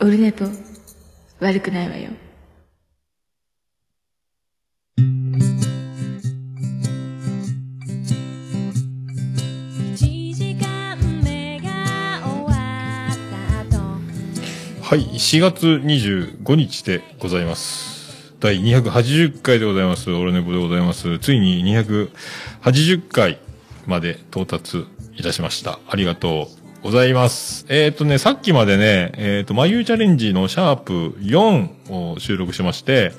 オルネポ、悪くないわよ。はい、4月25日でございます。第280回でございます。オルネポでございます。ついに280回まで到達いたしました。ありがとうございます。えっ、とね、さっきまでね、えっ、と、眉チャレンジのシャープ4を収録しまして、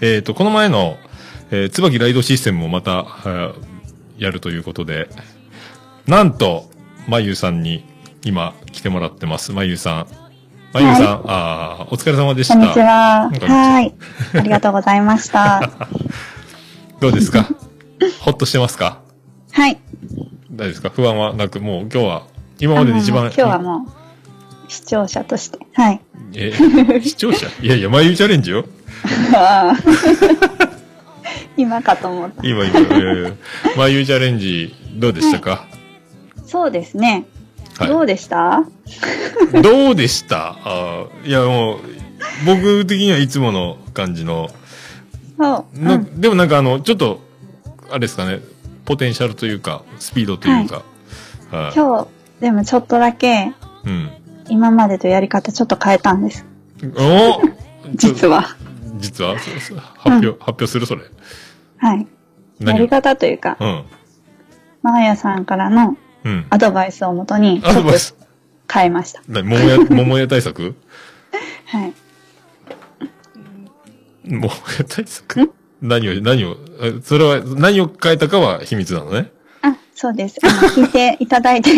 えっ、と、この前の、えー、椿ライドシステムもまた、やるということで、なんと、まゆさんに今来てもらってます。まゆさん。まゆさん、ああ、お疲れ様でした。こんにちは。こんにちははい。ありがとうございました。どうですか？ほっとしてますか？はい。大丈夫ですか？不安はなく、もう今日は、今までで一番。今日はもう、視聴者として。はい。え、視聴者？いやいや、まゆチャレンジよ。今かと思った。今、今、いやいやまゆチャレンジ、どうでしたか、そうですね。はいどうでした？どうでした？あーいや、もう、僕的にはいつもの感じの、そう。なうんでもなんかあの、ちょっと、あれですかね、ポテンシャルというか、スピードというか、はい。今日、でもちょっとだけ、うん。今までとやり方ちょっと変えたんです。お実は。実は？そうそう発表、発表するそれ。はい。や何り方というか、うん。マーヤさんからのうん。アドバイスをもとに、ちょっとアドバイス。変えました。な桃屋、桃屋対策？はい。桃屋対策？何を、何を、えそれは、何を変えたかは秘密なのね。あ、そうです。あの、聞いていただいて。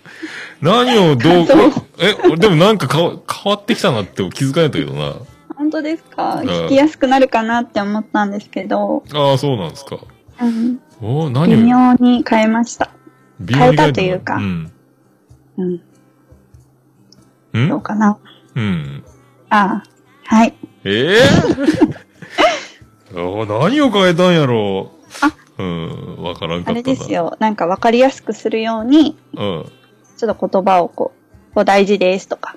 何をどう え、俺でもなんか変わ変わってきたなって気づかないんだけどな。本当ですか？ん聞きやすくなるかなって思ったんですけど、ああ、そうなんですか。うん、お何を？微妙に変えました。変えたというかうん。うん、うん？どうかな？うん。ああ、はい。ええー、何を変えたんやろう？うん、わからんかあったな。れですよ。なんか分かりやすくするように、うん。ちょっと言葉をこう、こう大事ですとか。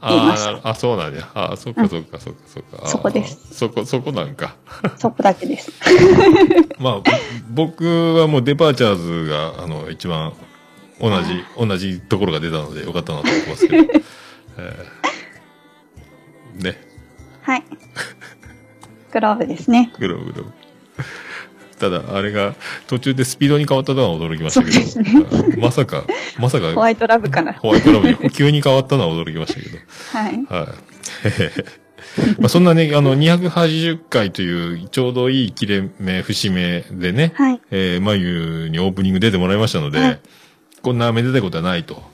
言いましたあーあ、そうなんや。あーそっかそっかそっかそっか。そこです。そこ、そこなんか。そこだけです。まあ、ぼ僕はもうデパーチャーズが、あの、一番同じ、同じところが出たのでよかったなと思ってますけど。えーね、はい。グローブですね。グローブグローブ。ただ、あれが途中でスピードに変わったのは驚きましたけど、はい まさか、まさか、ホワイトラブかな。ホワイトラブに急に変わったのは驚きましたけど。はい。はい。まあそんなね、あの、280回というちょうどいい切れ目、節目でね、はい。えー、まゆにオープニング出てもらいましたので、はいこんなめでたいことはないと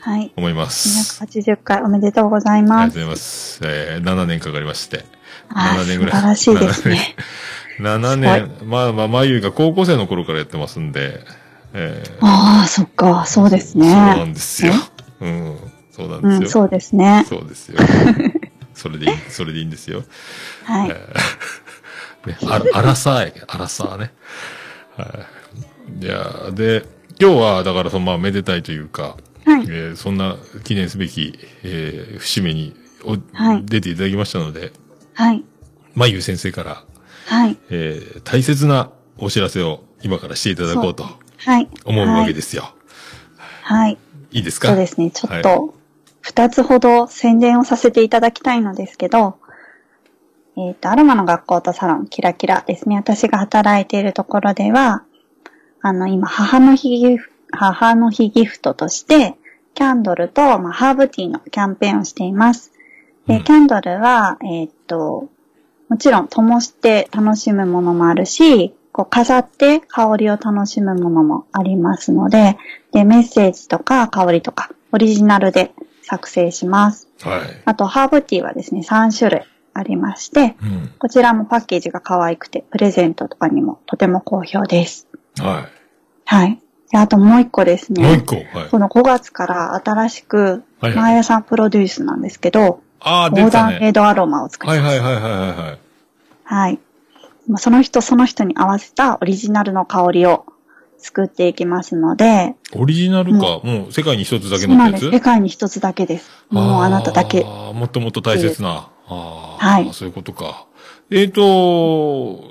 はい。思います。280回おめでとうございありがます。とうございます。えー、7年かかりまして。あー7年ぐらい。素晴らしいですね。7年。まあまあ、まゆが高校生の頃からやってますんで、えー、ああ、そっか、そうですね。そうなんですよ。うん。そうなんうん、ですよ。そうですね。そうですよ。それでいい、それでいいんですよ。はい。えーね、あら、あらさーやけど、あらさーね。はい。じゃあ、で、今日は、だから、その、まあ、めでたいというか、はい。えーそんな記念すべき、えー節目にお、はい出ていただきましたので、はい。まゆ先生から、はい。えー大切なお知らせを今からしていただこうとはい。思うわけですよ。はい。いいですか？そうですね。ちょっはいと、二つほど宣伝をさせていただきたいのですけど、えっ、と、アロマの学校とサロン、キラキラですね。私が働いているところでは、あの、今、母の日ギフ母の日ギフトとして、キャンドルと、まあ、ハーブティーのキャンペーンをしています。で、うんキャンドルは、えっ、と、もちろん、灯して楽しむものもあるし、こう飾って香りを楽しむものもありますので、で、メッセージとか香りとか、オリジナルで作成します。はい。あと、ハーブティーはですね、3種類ありまして、うん。こちらもパッケージが可愛くて、プレゼントとかにもとても好評です。ははい。であともう一個ですい。もう一ね。個？はい。この5月から新しく、はいはいマーヤさんプロデュースなんですけど、ああ、オー出たね。ダーメイドアロマを使います。はいはいはいはいはいはい。はい。まあその人その人に合わせたオリジナルの香りを作っていきますので、オリジナルか。もう世界に一つだけ。のやつ？世界に一つだけです。もうあなただけ。ああ、もっともっと大切な。ああ、はいそういうことか。えっ、と、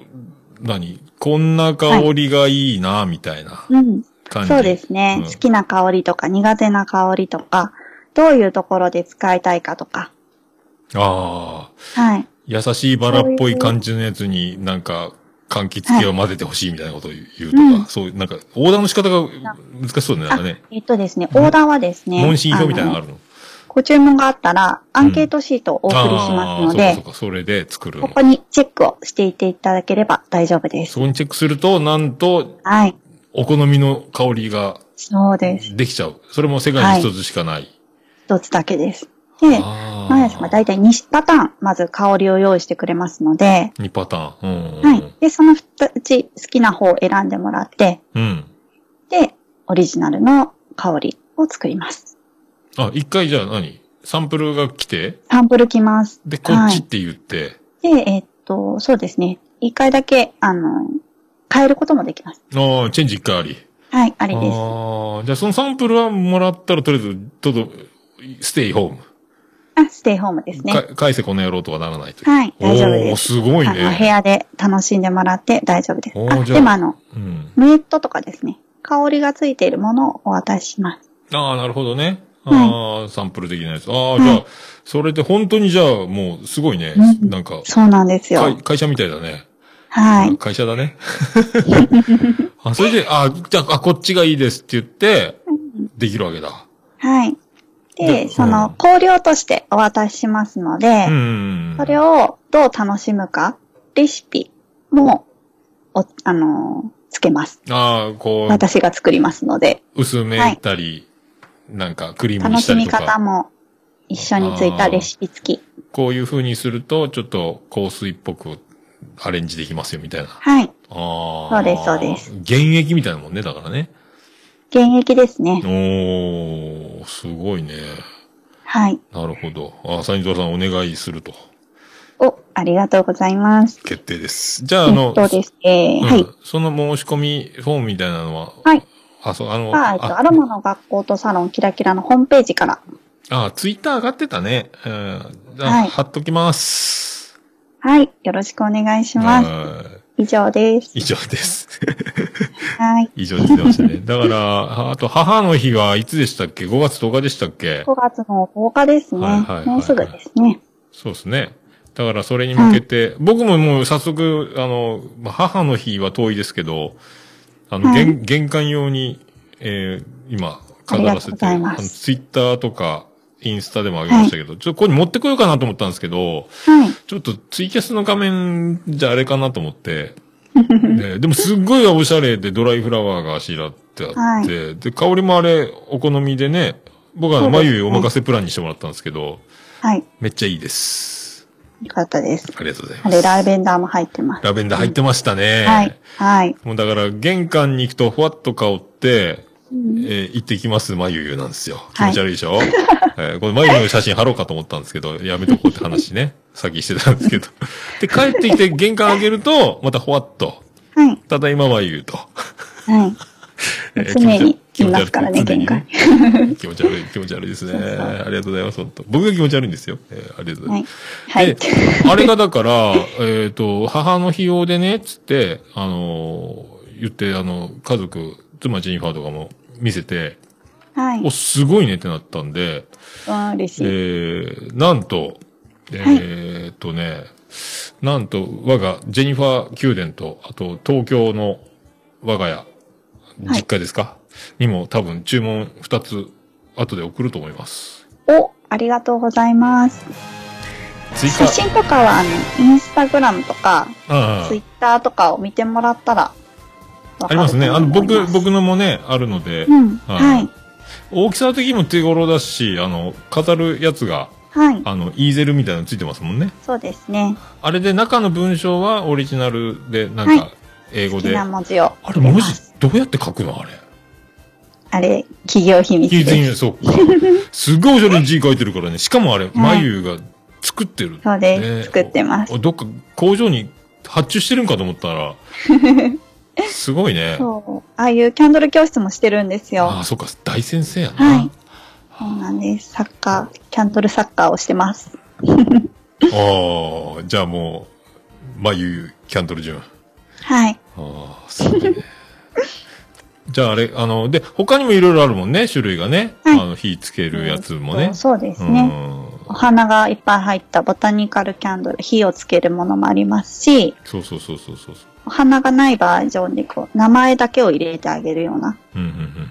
何？こんな香りがいいな、みたいなうん。そうですね、うん好きな香りとか苦手な香りとか、どういうところで使いたいかとか。ああ、はい。優しいバラっぽい感じのやつになんか、柑橘系を混ぜてほしいみたいなことを言うとか、うんそういう、なんか、オーダーの仕方が難しそうだね、なんかね。えっとですね、オーダーはですね、問診票みたいなのがあのるの？ご注文があったら、アンケートシートをお送りしますのああ、そうでか、そうか、それで作るの。ここにチェックをしていっていただければ大丈夫ですそ。こにチェックすると、なんと、はい。お好みの香りがそうです。できちゃう。それも世界に一つしかない。一つだけです。で、あマヤさんが大体2パターン、まず香りを用意してくれますので、2パターン。うん。はい。で、その2つ好きな方を選んでもらって、うん。で、オリジナルの香りを作ります。あ、一回じゃあ何？サンプルが来て、サンプルきます。で、こっちって言って、で、えっと、そうですね。一回だけ、あの、変えることもできます。ああ、チェンジ一回あり。はい、ありです。ああ、じゃあそのサンプルはもらったらとりあえず、とど、ステイホーム。あ、ステイホームですね。か返せこの野郎とはならないという。はい、大丈夫です。すごいあの、部ね。屋で楽しんでもらって大丈夫です。あ、おーじゃあでもあの、うん。ムエットとかですね。香りがついているものをお渡しします。ああ、なるほどね。ああ、サンプル的なやつ。ああ、じゃあ、それで本当にじゃあ、もう、すごいね。うんなんか、そうなんですよ。会会社みたいだね。はい。会社だね。あ、それで、あ、じゃあ、あこっちがいいですって言って、できるわけだ。はい。でで、その、香料としてお渡ししますので、うん。それをどう楽しむか、レシピも、お、あのーつけます。ああ、こ私が作りますので、う、薄めたり、なんか、クリームに楽したみしりとか。方も一緒についたレシピ付き。こういう風にすると、ちょっと香水っぽくアレンジできますよ、みたいな。はい。ああ。そうですそうです。原液みたいなもんね、だからね。原液ですね。おー、すごいね。はい。なるほど。あ、サニトラさんお願いすると。お、ありがとうございます。決定です。じゃあ、あえの、っとですね、うんはい。その申し込みフォームみたいなのは、はい。あ、そう、あの、さあ、えっと、アロマの学校とサロンキラキラのホームページから。あ、ツイッター上がってたね。うん。じゃあ、はい貼っときます。はい。よろしくお願いします。はい以上です。以上です。はい。以上です出ましたね。だから、あと、母の日はいつでしたっけ ?5 月10日でしたっけ？5月の10日ですね。はいはいはいはいもうすぐですね。そうですね。だから、それに向けて、僕ももう早速、あの、まあ母の日は遠いですけど、あの、はい玄玄関用に、えー今、飾らせて、あのツイッターとか、インスタでも上げましたけど、ちょっとここに持ってこようかなと思ったんですけど、はい。ちょっとツイキャスの画面じゃあれかなと思って、ねでもすっごいおしゃれでドライフラワーがあしらってあって、で、香りもあれお好みでね、僕は眉お任せプランにしてもらったんですけど、はい。めっちゃいいです。よかったです。ありがとうございます。あれ、ラベンダーも入ってます。ラベンダー入ってましたね。はい。はい。もうだから玄関に行くとふわっと香って、えー行ってきます眉ゆなんですよ。気持ち悪いでしょ、えーこの眉の写真貼ろうかと思ったんですけど、やめとこうって話ね。さっきしてたんですけど。で、帰ってきて玄関開けると、またふわっと、はい。ただいま眉と。はい。えー常に気持ちいますからね玄関気持ち悪い、気持ち悪いですね。そうそうありがとうございます、本当僕が気持ち悪いんですよ。えーありがとうございはい。ます。はい。で、あれがだから、えっ、と、母の日用でね、つって、あのー言って、あの、家族、妻ジェニファーとかも見せて、はい。お、すごいねってなったんで、わあ、嬉しえい。ー、なんと、えっとね、なんと、我がジェニファー宮殿と、あと東京の我が家、実家ですか、にも多分注文2つ後で送ると思います。お、ありがとうございます。追加写、真とかは、あの、インスタグラムとか、あツイッターとかを見てもらったら、わありますね。あの、僕、僕のもね、あるので、うん。はいはい。大きさ的にも手頃だし、あの、飾るやつが、はい。あの、イーゼルみたいなのついてますもんね。そうですね。あれで中の文章はオリジナルで、なんはか、英語で。好きな文字をあれ、文字どうやって書くのあれ？あれ、企業秘密聞いてみです。る、そうか。すっごいおしゃれに字書いてるからね。しかもあれ、眉が作ってる。そうです。ね作ってます。おどっか工場に発注してるんかと思ったら、すごいね。そう。ああいうキャンドル教室もしてるんですよ。ああ、そっか、大先生やな。はい。そうなんです。サッカー、キャンドルサッカーをしてます。ああ、じゃあもう、まゆキャンドル順。はい。ああ、すごいね。じゃああれ、あの、で、他にもいろいろあるもんね、種類がね。はいあの、火つけるやつもね。そうですうね。ん。お花がいっぱい入ったボタニカルキャンドル、火をつけるものもありますし、そうそうそうそうそう。お花がないバージョンでこう、名前だけを入れてあげるような、うんうんうんうん。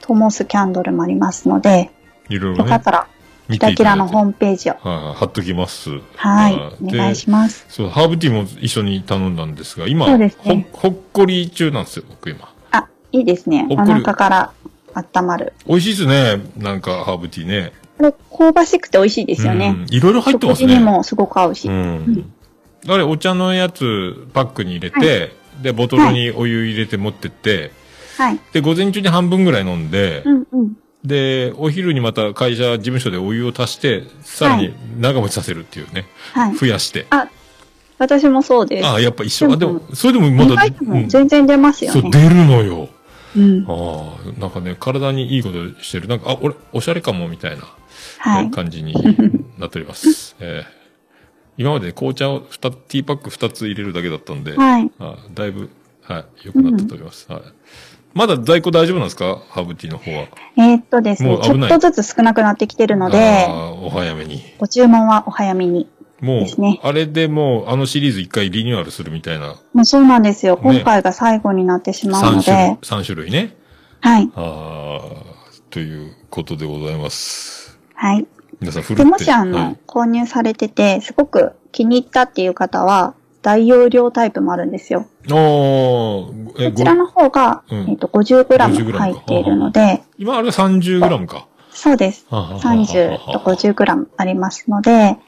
灯すキャンドルもありますので、いろいろねよかっ。たら、キラキラのホームページを、はい、貼っときます。はい、おで願いします。そう、ハーブティーも一緒に頼んだんですが、今、そうですねほほっこり中なんですよ、僕今。あ、いいですね。お腹から温まる。美味しいですね、なんかハーブティーね。これ、香ばしくて美味しいですよねうん。いろいろ入ってます食事にね。もすごく合うし。うん。あれ、お茶のやつ、パックに入れて、で、ボトルにお湯入れて持ってって、はい。で、午前中に半分ぐらい飲んで、うんうん。で、お昼にまた会社、事務所でお湯を足して、さらに長持ちさせるっていうね。はい。増やして。あ、私もそうです。ああ、やっぱ一緒。あ、ででもも、それでもまだ、全然出ますよそう、ね。出るのよ。うん。ああ、なんかね、体にいいことしてる。なんか、あ、俺、おしゃれかも、みたいな、はい。え感じになっております。えー今まで紅茶を2ティーパック2つ入れるだけだったんで、はい。あだいぶ、はい、良くなったと思います。はい。まだ在庫大丈夫なんですか？ハーブティーの方は。えーっとですね、ちもう危ないょっとずつ少なくなってきてるので、ああお早めに。ご注文はお早めに。もう、ねあれでもう、あのシリーズ一回リニューアルするみたいな、もうそうなんですよ。ね今回が最後になってしまう3の種類で、、三種類ね。はい。ああ、ということでございます。はい。で、もしあの、はい購入されてて、すごく気に入ったっていう方は、大容量タイプもあるんですよ。こちらの方が、うんえっと、50g 50入っているので、今あれが 30g か。そうです。はあはあはあ30と 50g ありますので、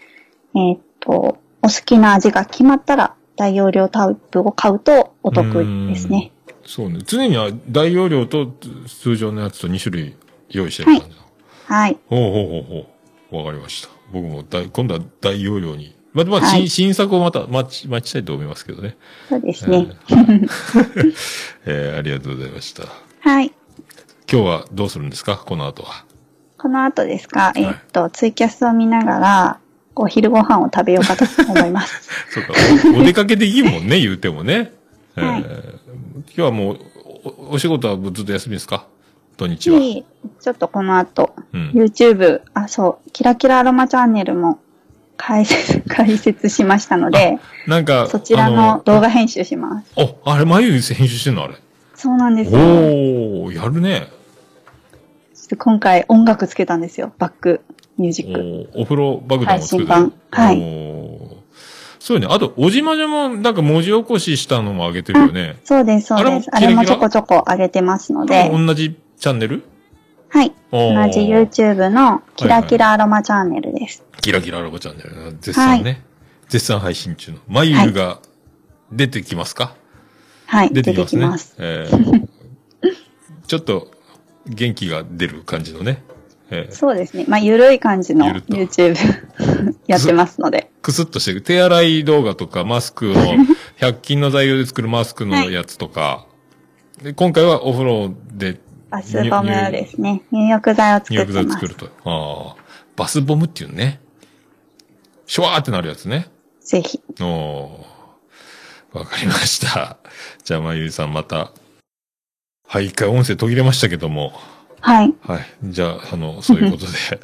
えっと、お好きな味が決まったら、大容量タイプを買うとお得ですね。そうね。常には大容量と通常のやつと2種類用意してる感じだ。はい。ほうほうほうほう。わかりました。僕も大今度は大容量に。まあ、まあ、はい新新作をまた待ち、待ちたいと思いますけどね。そうですね。えー えーありがとうございました。はい。今日はどうするんですか？この後は。この後ですか、えっと、ツイキャスを見ながら、お昼ご飯を食べようかと思います。そうか。おお出かけできるもんね、言うてもね。えーはい今日はもうお、お仕事はずっと休みですか？土日は。し、ちょっとこの後、うん。YouTube、あ、そう、キラキラアロマチャンネルも解説、解説しましたので、なんか、そちらの動画編集します。ああれ、眉編集してんのあれ？そうなんですよ。おー、やるね。ちょっと今回音楽つけたんですよ。バックミュージック。おお風呂爆弾を作る。配信版はいそうよね。あと、おじまじょも、なんか文字起こししたのも上げてるよね。そうです、そうです。あれもちょこちょこ上げてますので、同じチャンネル？はい。同じ YouTube のキラキラアロマチャンネルです。キラキララボチャンネル。絶賛ね。絶賛配信中の。眉が出てきますか、はい。出出ててきますね。きます。えー ちょっと元気が出る感じのね。えーそうですね。まあ、ゆるい感じの YouTube やってますので。くすっとしてる。手洗い動画とか、マスクの、100均の材料で作るマスクのやつとか、で今回はお風呂でバスボムですね。入浴剤を作入浴ってます。剤作ると。ああ。バスボムっていうね。シュワーってなるやつね。ぜひ。おーわかりました。じゃあ、まゆりさんまた。はい、一回音声途切れましたけども。はい。はい。じゃあ、あの、そういうことで。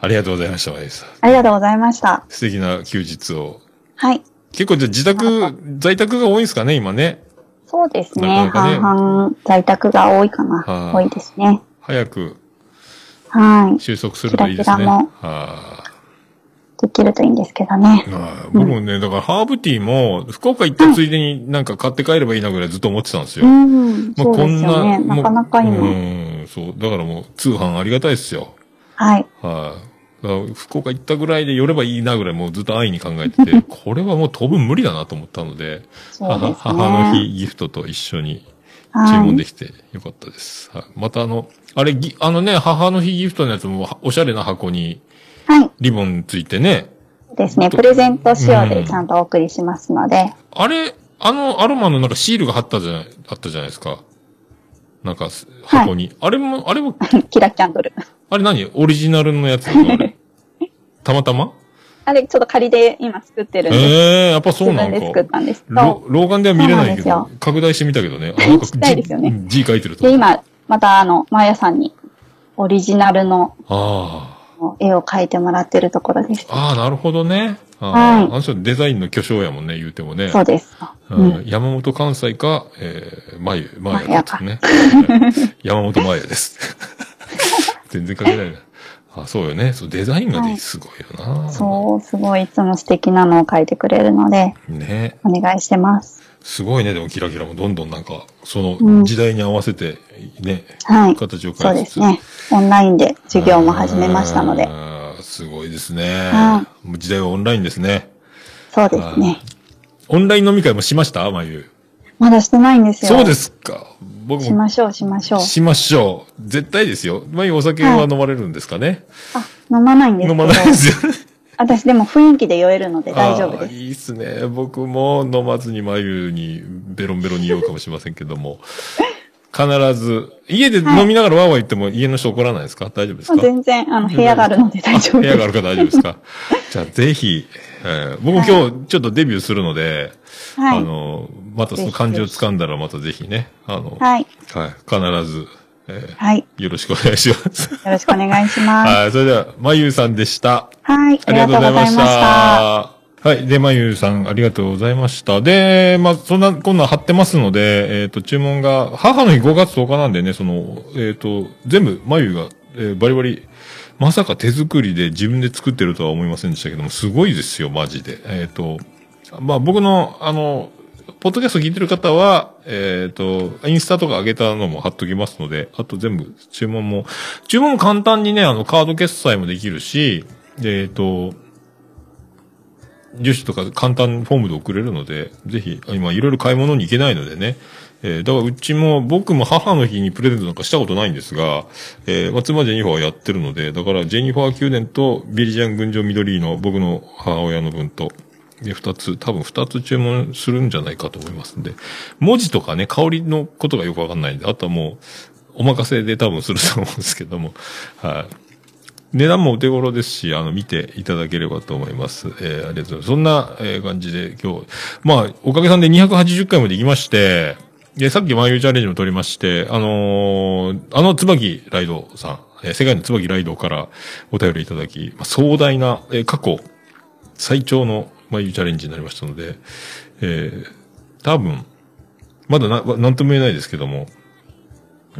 ありがとうございました、まゆりさん。ありがとうございました。素敵な休日を。はい。結構じゃあ自宅、在宅が多いんですかね、今ね。そうですね。なかなかね半々在宅が多いかな。はあ多いですね。早くはい。収束するといいですね。キラキラもはできるといいんですけどねい。はい僕もね、だからハーブティーも、福岡行ったついでになんか買って帰ればいいなぐらいずっと思ってたんですよ。うん。まあそうですよね。もうなかなかう今。ん、そう。だからもう通販ありがたいですよ。はい。はい、福岡行ったぐらいで寄ればいいなぐらいもうずっと安易に考えてて、これはもう当分無理だなと思ったので、ですね。母母の日ギフトと一緒に注はい。文できてよかったです。はい、またあの、あれぎ、あのね、母の日ギフトのやつもおしゃれな箱にはい。リボンついてね、ですね。プレゼント仕様でちゃんとお送りしますので。あれ、あのアロマのなんかシールが貼ったじゃない、あったじゃないですか。なんか、箱に。あれも、あれも、キラキャンドル。あれ何？オリジナルのやつ？たまたま？あれ、ちょっと仮で今作ってるんで、ええやっぱそう自なんか分で作っ。たんです老眼では見れないけど拡大してみたけどね。あ、なんかちっちゃいですよね字字書いてると。で、今、またあの、マーヤさんに、オリジナルのあ絵を描いてもらってるところです。あ。ああ、なるほどね。ああ、はいあの人デザインの巨匠やもんね、言うてもね。そうです。ううんん。山本関西か、えー、まゆ、まゆですね。山本まゆです。全然関係ないな。あ、そうよね。そう、デザインがはいですごいよな。そう、すごいいつも素敵なのを描いてくれるので、ね。お願いしてます。すごいね、でもキラキラもどんどんなんか、そうんの時代に合わせて、ね、はい。形をそう変えつつ。ですね。オンラインで授業も始めましたので、すごいですね。はもう時代はオンラインですね。そうですね。オンライン飲み会もしました？まゆ。まだしてないんですよ。そうですか。僕もしましょう、しましょう。しましょう。絶対ですよ。まゆお酒は飲まれるんですかね、あ、飲まないんです飲ま、ないですよね。私でも雰囲気で酔えるので大丈夫です。いいっすね。僕も飲まずに眉にベロンベロンに言おうかもしれませんけども。必ず、家で飲みながらわーわー言っても家の人怒らないですか？大丈夫ですか？全然、あの、部屋があるので大丈夫です。部屋があるから大丈夫ですか？じゃあぜひ、えー僕も今日ちょっとデビューするので、はい。あの、またその漢字を掴んだらまたぜひね、あの、はい。はい、必ず、えーはい。よろしくお願いします。よろしくお願いします。はい、それでは、まゆうさんでした。はい。ありがとうございました。はい。で、まゆさん、ありがとうございました。で、まあ、そんな、こんなん貼ってますので、えっ、と、注文が、母の日5月10日なんでね、その、えっ、と、全部、まゆが、えーバリバリ、まさか手作りで自分で作ってるとは思いませんでしたけども、すごいですよ、マジで。えっ、と、まあ、僕の、あの、ポッドキャスト聞いてる方は、えっ、と、インスタとか上げたのも貼っときますので、あと全部注文も、注文も簡単にね、あの、カード決済もできるし、えっ、と、住所とか簡単フォームで送れるので、ぜひ、今いろいろ買い物に行けないのでね、えーだからうちも、僕も母の日にプレゼントなんかしたことないんですが、えーまあ、妻ジェニファーはやってるので、だからジェニファー宮殿とビリジャン群青緑の僕の母親の分と、で、二つ、多分二つ注文するんじゃないかと思いますんで、文字とかね、香りのことがよくわかんないんで、あとはもう、お任せで多分すると思うんですけども、はい。値段もお手頃ですし、あの、見ていただければと思います。えーありがとうございます。そんな、えー感じで今日、まあ、おかげさんで280回まで行きまして、で、さっきマユチャレンジも取りまして、あのーあの椿ライドさん、えー世界の椿ライドからお便りいただき、まあ、壮大な、えー過去最長のマユチャレンジになりましたので、えー多分、まだな、なんとも言えないですけども、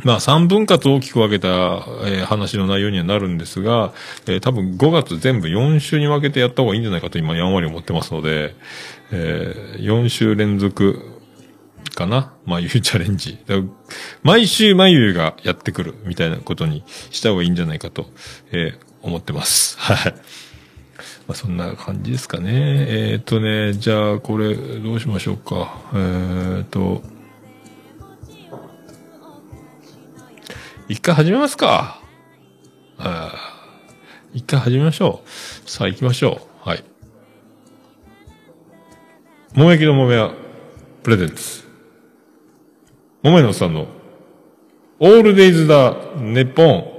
まあ、三分割大きく分けた、えー話の内容にはなるんですが、えー多分5月全部4週に分けてやった方がいいんじゃないかと今やんわり思ってますので、え4週連続かな眉チャレンジ。毎週眉がやってくるみたいなことにした方がいいんじゃないかと、えー思ってます。はい。まあ、そんな感じですかね。えーっとね、じゃあこれどうしましょうか。えーっと、一回始めますか。一回始めましょう。さあ行きましょう。はい。桃焼きの桃屋プレゼンツ。桃屋のさんのオールデイズだ、ネッポン。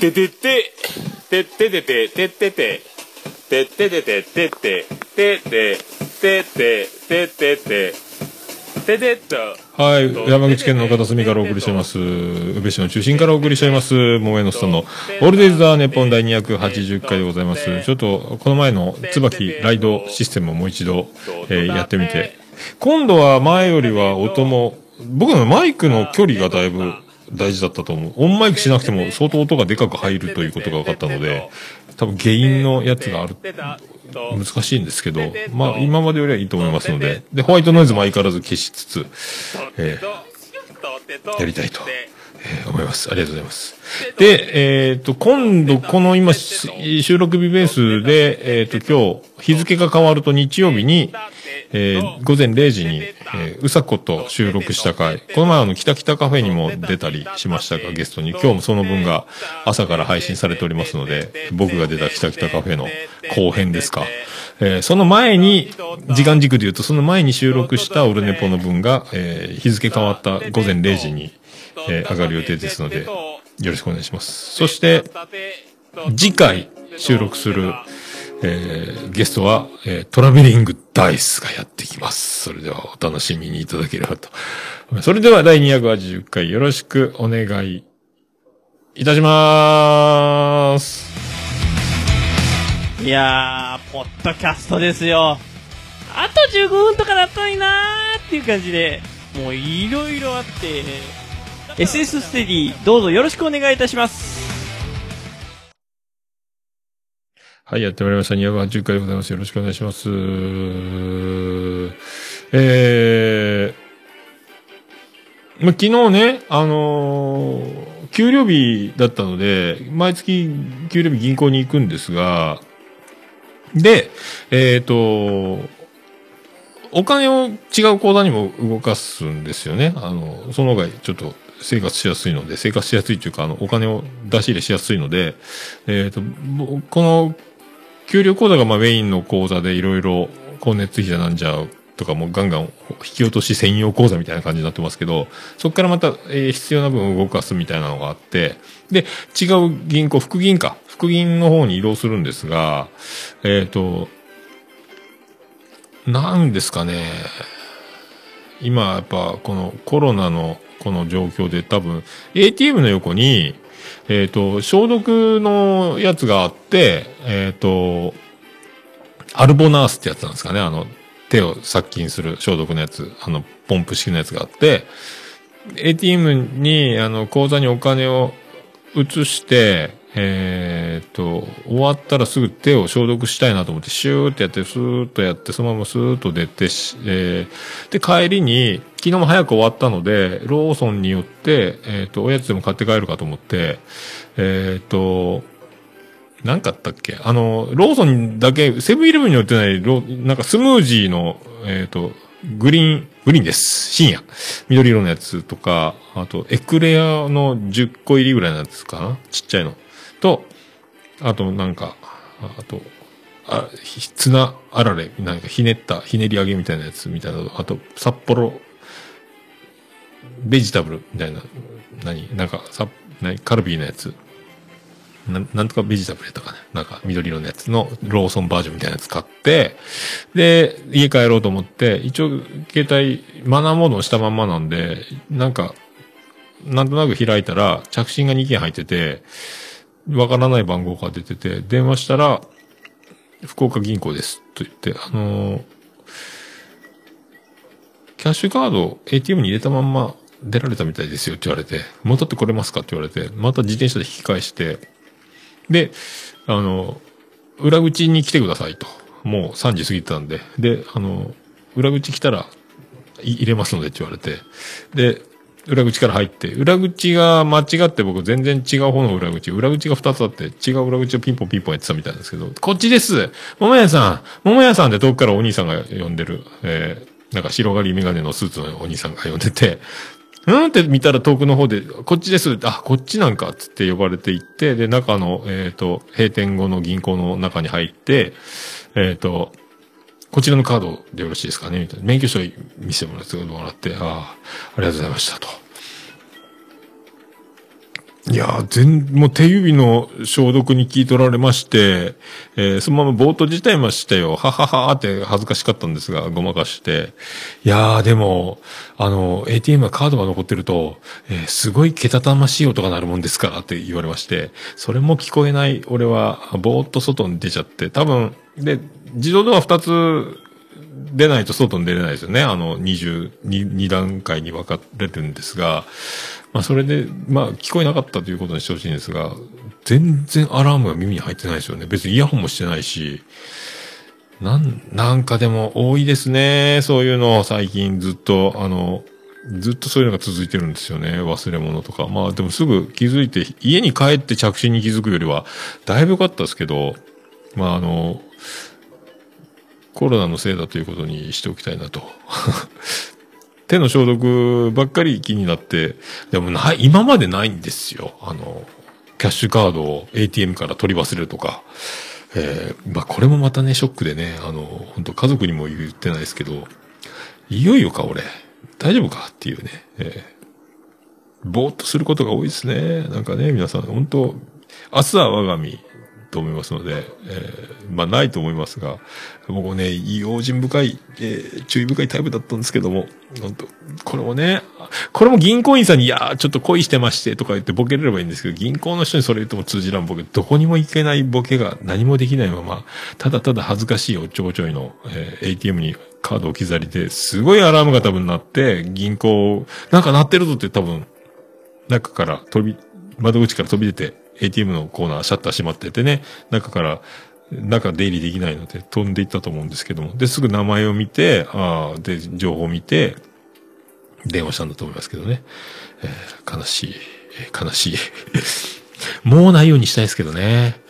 てててて、てててて、ててて、てててて、てて、てて、てて、ててて、ててっと。はい。山口県の片隅からお送りしています。宇部市の中心からお送りしています。桃屋のさんのオールデイズ・ザ・ネッポン第280回でございます。ちょっと、この前の椿ライドシステムをもう一度、えーやってみて。今度は前よりは音も、僕のマイクの距離がだいぶ大事だったと思う。オンマイクしなくても相当音がでかく入るということが分かったので、多分原因のやつがある、難しいんですけど、まあ今までよりはいいと思いますので、で、ホワイトノイズも相変わらず消しつつ、えーやりたいと、思います。ありがとうございます。で、えっ、と、今度、この今、収録日ベースで、えっ、と、今日、日付が変わると日曜日に、えー午前0時に、えーうさこと収録した回、この前あの、北北カフェにも出たりしましたが、ゲストに、今日もその分が朝から配信されておりますので、僕が出た北北カフェの後編ですか。えーその前に、時間軸で言うと、その前に収録したオルネポの分が、えー日付変わった午前0時に、えー上がる予定ですので、よろしくお願いします。そして、次回収録する、えーゲストは、えートラベリングダイスがやってきます。それではお楽しみにいただければと。それでは第280回よろしくお願いいたしまーす。いやー、ポッドキャストですよ。あと15分とかだったのになーっていう感じで、もういろいろあって、SS ステディ、どうぞよろしくお願いいたします。はい、やってまいりました。280回でございます。よろしくお願いします。えー、ま、昨日ね、あのー給料日だったので、毎月給料日銀行に行くんですが、で、えっ、と、お金を違う口座にも動かすんですよね。あの、その方がちょっと生活しやすいので、生活しやすいというか、あの、お金を出し入れしやすいので、えっ、と、この、給料口座がまあメインの口座でいろいろ光熱費じゃなんじゃとかもガンガン引き落とし専用口座みたいな感じになってますけど、そこからまた、えー必要な分を動かすみたいなのがあって、で、違う銀行、副銀か、副銀の方に移動するんですが、えっ、と、なんですかね、今やっぱこのコロナのこの状況で多分 ATM の横に、えっ、と、消毒のやつがあって、えっ、と、アルボナースってやつなんですかね、あの、手を殺菌する消毒のやつ、あの、ポンプ式のやつがあって、ATM に、あの、口座にお金を移して、えーっと、終わったらすぐ手を消毒したいなと思って、シューってやって、スーッとやって、そのままスーッと出て、えーで、帰りに、昨日も早く終わったので、ローソンによって、えーっと、おやつでも買って帰るかと思って、えーっと、なんかあったっけ？あの、ローソンだけ、セブンイレブンによってない、ロなんかスムージーの、えっ、と、グリーン、グリーンです。深夜。緑色のやつとか、あと、エクレアの10個入りぐらいのやつかな？ちっちゃいの。と、あと、なんか、あと、あ、ひツナあられ、なんかひねった、ひねり揚げみたいなやつみたいなあと、札幌、ベジタブルみたいな、何なんか、さ、何カルビーのやつ。なんなんとかベジタブルやったかね。なんか緑色のやつのローソンバージョンみたいなやつ買って、で、家帰ろうと思って、一応携帯マナーモードをしたまんまなんで、なんか、なんとなく開いたら着信が2件入ってて、わからない番号が出てて、電話したら、福岡銀行です。と言って、あのーキャッシュカード ATM に入れたまんま出られたみたいですよって言われて、戻ってこれますかって言われて、また自転車で引き返して、で、あの、裏口に来てくださいと。もう3時過ぎてたんで。で、あの、裏口来たら入れますのでって言われて。で、裏口から入って、裏口が間違って僕全然違う方の裏口、裏口が2つあって、違う裏口をピンポンピンポンやってたみたいなんですけど、こっちです桃屋さん桃屋さんって遠くからお兄さんが呼んでる、えーなんか白刈りメガネのスーツのお兄さんが呼んでて、うんって見たら遠くの方で、こっちです。あ、こっちなんか、つって呼ばれて行って、で、中の、えっ、と、閉店後の銀行の中に入って、えっ、と、こちらのカードでよろしいですかね？みたいな。免許証見せてもらってもらって、ああ、ありがとうございましたと。いやー、全、もう手指の消毒に聞い取られまして、えーそのままボート自体ましたよ。はははーって恥ずかしかったんですが、ごまかして。いやー、でも、あの、ATM はカードが残ってると、えーすごいけたたましい音が鳴るもんですからって言われまして、それも聞こえない俺は、ぼーっと外に出ちゃって、多分、で、自動ドア2つ出ないと外に出れないですよね。あの、22段階に分かれてるんですが、まあそれで、まあ聞こえなかったということにしてほしいんですが、全然アラームが耳に入ってないですよね。別にイヤホンもしてないし、なん、なんかでも多いですね。そういうの最近ずっと、あの、ずっとそういうのが続いてるんですよね。忘れ物とか。まあでもすぐ気づいて、家に帰って着信に気づくよりは、だいぶ良かったですけど、まああの、コロナのせいだということにしておきたいなと。手の消毒ばっかり気になって、でもない、今までないんですよ。あの、キャッシュカードを ATM から取り忘れるとか。えーまあこれもまたね、ショックでね、あの、本当家族にも言ってないですけど、いよいよか、俺。大丈夫かっていうね。えーぼーっとすることが多いですね。なんかね、皆さん、本当明日は我が身と思いますので、えーまあないと思いますが、僕ね、用心深い、えー注意深いタイプだったんですけども、本当これもね、これも銀行員さんに、いやーちょっと恋してましてとか言ってボケれればいいんですけど、銀行の人にそれ言っても通じらんボケ、どこにも行けないボケが何もできないまま、ただただ恥ずかしいおっちょこちょいの、えー ATM にカードを置き去りで、すごいアラームが多分鳴って、銀行、なんか鳴ってるぞって多分、中から飛び、窓口から飛び出て、ATM のコーナー、シャッター閉まっててね、中から、中出入りできないので飛んでいったと思うんですけども。で、すぐ名前を見て、ああ、で、情報を見て、電話したんだと思いますけどね。えー悲しい、えー悲しい。もうないようにしたいですけどね。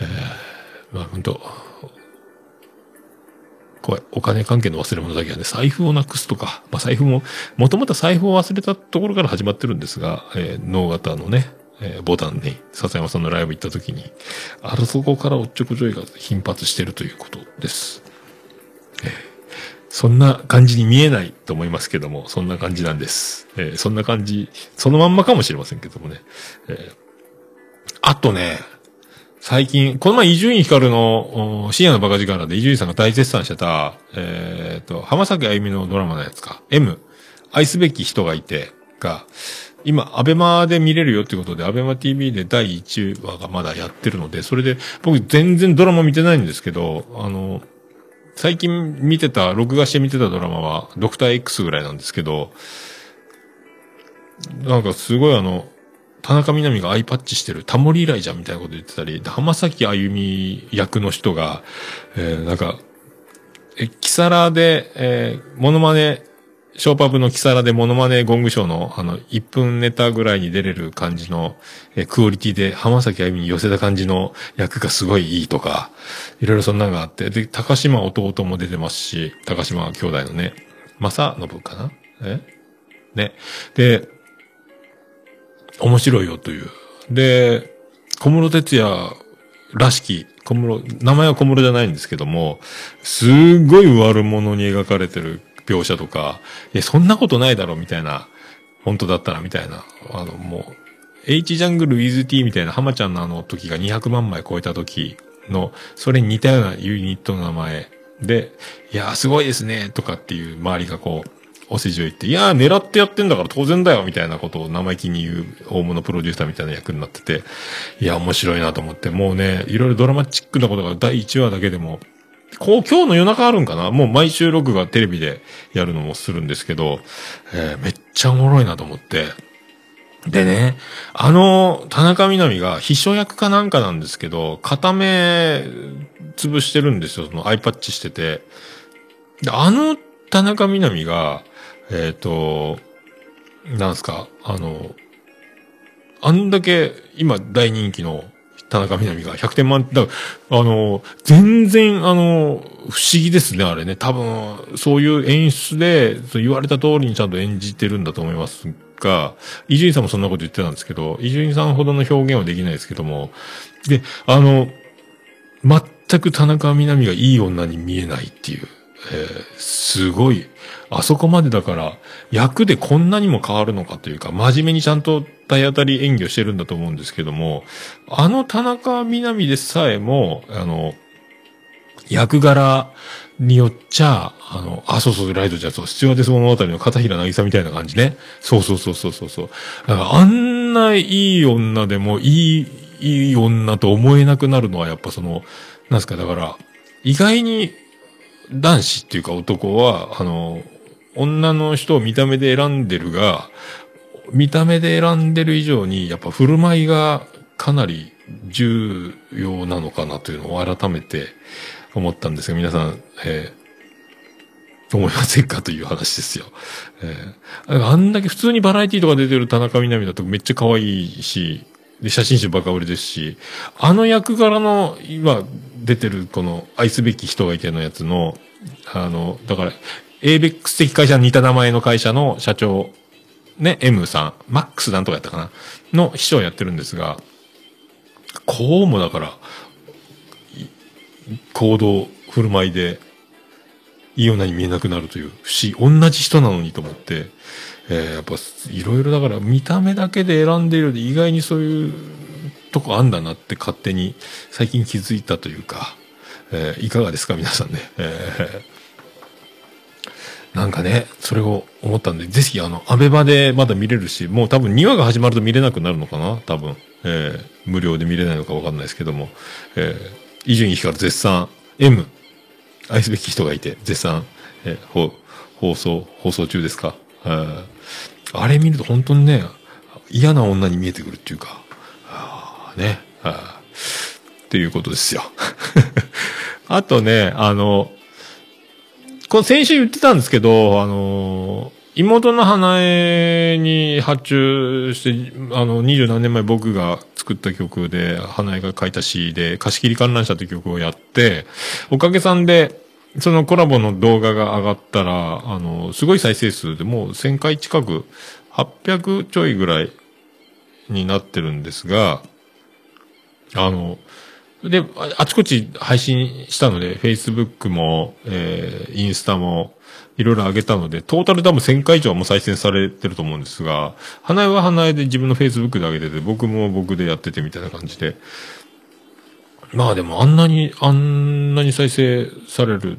えーまあ本当怖い。お金関係の忘れ物だけはね、財布をなくすとか、まあ財布も、もともと財布を忘れたところから始まってるんですが、えー、脳型のね、えーボタンに、笹山さんのライブ行った時に、あるそこからおっちょこちょいが頻発してるということです。えーそんな感じに見えないと思いますけども、そんな感じなんです。えーそんな感じ、そのまんまかもしれませんけどもね。えーあとね、最近、この前、伊集院光の、深夜のバカ力で伊集院さんが大絶賛してた、えっ、と、浜崎あゆみのドラマのやつか、M、愛すべき人がいて、が、今、アベマで見れるよってことで、アベマ TV で第1話がまだやってるので、それで、僕全然ドラマ見てないんですけど、あの、最近見てた、録画して見てたドラマは、ドクター X ぐらいなんですけど、なんかすごいあの、田中みな実がアイパッチしてる、タモリ以来じゃんみたいなこと言ってたり、浜崎あゆみ役の人が、えー、なんか、え、キサラで、えー、モノマネ、ショーパブのキサラでモノマネゴングショーの、あの、1分ネタぐらいに出れる感じの、えークオリティで浜崎あゆみに寄せた感じの役がすごいいいとか、いろいろそんなのがあって、で、高島弟も出てますし、高島兄弟のね、正信かな？え？ね。で、面白いよという。で、小室哲也らしき、小室、名前は小室じゃないんですけども、すっごい悪者に描かれてる描写とか、いや、そんなことないだろ、みたいな、本当だったら、みたいな、あの、もう、H ジャングル with T みたいな浜ちゃんのあの時が200万枚超えた時の、それに似たようなユニットの名前で、いやーすごいですね、とかっていう周りがこう、お世辞を言って、いやー狙ってやってんだから当然だよ、みたいなことを生意気に言う大物プロデューサーみたいな役になってて、いや、面白いなと思って、もうね、いろいろドラマチックなことが第1話だけでも、こう、今日の夜中あるんかな？もう毎週録画テレビでやるのもするんですけど、えーめっちゃおもろいなと思って、でね、あの、田中みな実が秘書役かなんかなんですけど、片目潰してるんですよ。そのアイパッチしてて。で、あの田中みな実が、えっ、と、なんすか、あの、あんだけ今大人気の田中みな実が100点満点、だからあの、全然あの、不思議ですね、あれね。多分、そういう演出で、言われた通りにちゃんと演じてるんだと思いますが、伊集院さんもそんなこと言ってたんですけど、伊集院さんほどの表現はできないですけども、で、あの、全く田中みな実がいい女に見えないっていう、えーすごい、あそこまでだから、役でこんなにも変わるのかというか、真面目にちゃんと体当たり演技をしてるんだと思うんですけども、あの田中みな実でさえも、あの、役柄によっちゃ、あの、あ、そうそう、ライトじゃそう、スチュワーデス物語の片平渚みたいな感じね。そうそうそうそうそうそう。だからあんないい女でもいい、いい女と思えなくなるのはやっぱその、なんすか、だから、意外に男子っていうか男は、あの、女の人を見た目で選んでるが、見た目で選んでる以上に、やっぱ振る舞いがかなり重要なのかなというのを改めて思ったんですが、皆さん、えー思いませんかという話ですよ。えーあんだけ普通にバラエティとか出てる田中みな実だとめっちゃ可愛いし、で、写真集バカ売れですし、あの役柄の今出てるこの愛すべき人がいてのやつの、あの、だから、ABEX 的会社に似た名前の会社の社長、ね、M さん、マックスなんとかやったかな、の秘書をやってるんですが、こうもだから、行動、振る舞いで、いいようなに見えなくなるという、不思議、同じ人なのにと思って、えーやっぱ、いろいろだから、見た目だけで選んでいるより、意外にそういうとこあんだなって勝手に最近気づいたというか、えーいかがですか皆さんね。えーなんかね、それを思ったんで、ぜひあの、アベバでまだ見れるし、もう多分2話が始まると見れなくなるのかな多分。えー無料で見れないのかわかんないですけども、えー、伊集院光絶賛、M、愛すべき人がいて、絶賛、えー放送、放送中ですか？えーあれ見ると本当にね、嫌な女に見えてくるっていうか、あね、あっていうことですよ。あとね、あの、この先週言ってたんですけど、あの、妹の花江に発注して、あの、二十何年前僕が作った曲で、花江が書いた詩で、貸し切り観覧車という曲をやって、おかげさんで、そのコラボの動画が上がったら、あの、すごい再生数でもう1000回近く、800ちょいぐらいになってるんですが、あの、で、あちこち配信したので、Facebook も、えー、インスタも、いろいろ上げたので、トータル多分1000回以上はもう再生されてると思うんですが、花江は花江で自分の Facebook で上げてて、僕も僕でやっててみたいな感じで。まあでもあんなに、あんなに再生される、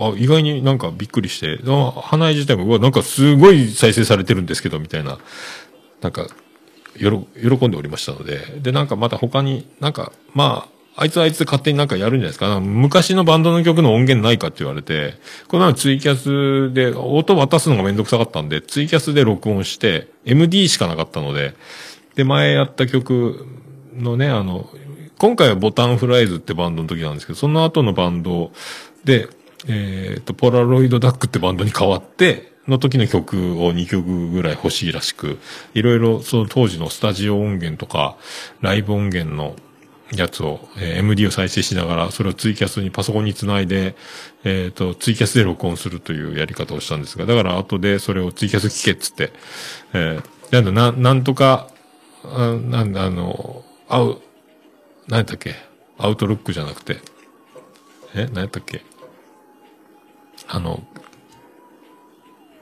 あ意外になんかびっくりして、花江自体も、うわ、なんかすごい再生されてるんですけど、みたいな、なんか、よろ、喜んでおりましたので、で、なんかまた他に、なんか、まあ、あいつはあいつ勝手になんかやるんじゃないですか。か昔のバンドの曲の音源ないかって言われて、このツイキャスで、音渡すのがめんどくさかったんで、ツイキャスで録音して、MD しかなかったので、で、前やった曲のね、あの、今回はボタンフライズってバンドの時なんですけど、その後のバンドで、えっ、と、ポラロイドダックってバンドに変わって、の時の曲を2曲ぐらい欲しいらしく、いろいろその当時のスタジオ音源とか、ライブ音源のやつを、えー MD を再生しながら、それをツイキャスにパソコンにつないで、えっ、と、ツイキャスで録音するというやり方をしたんですが、だから後でそれをツイキャス聞けっつって、えーなんだ、な、なんとか、あなんだ、あの、アウ、何やったっけ？アウトロックじゃなくて、え？何やったっけ？あの、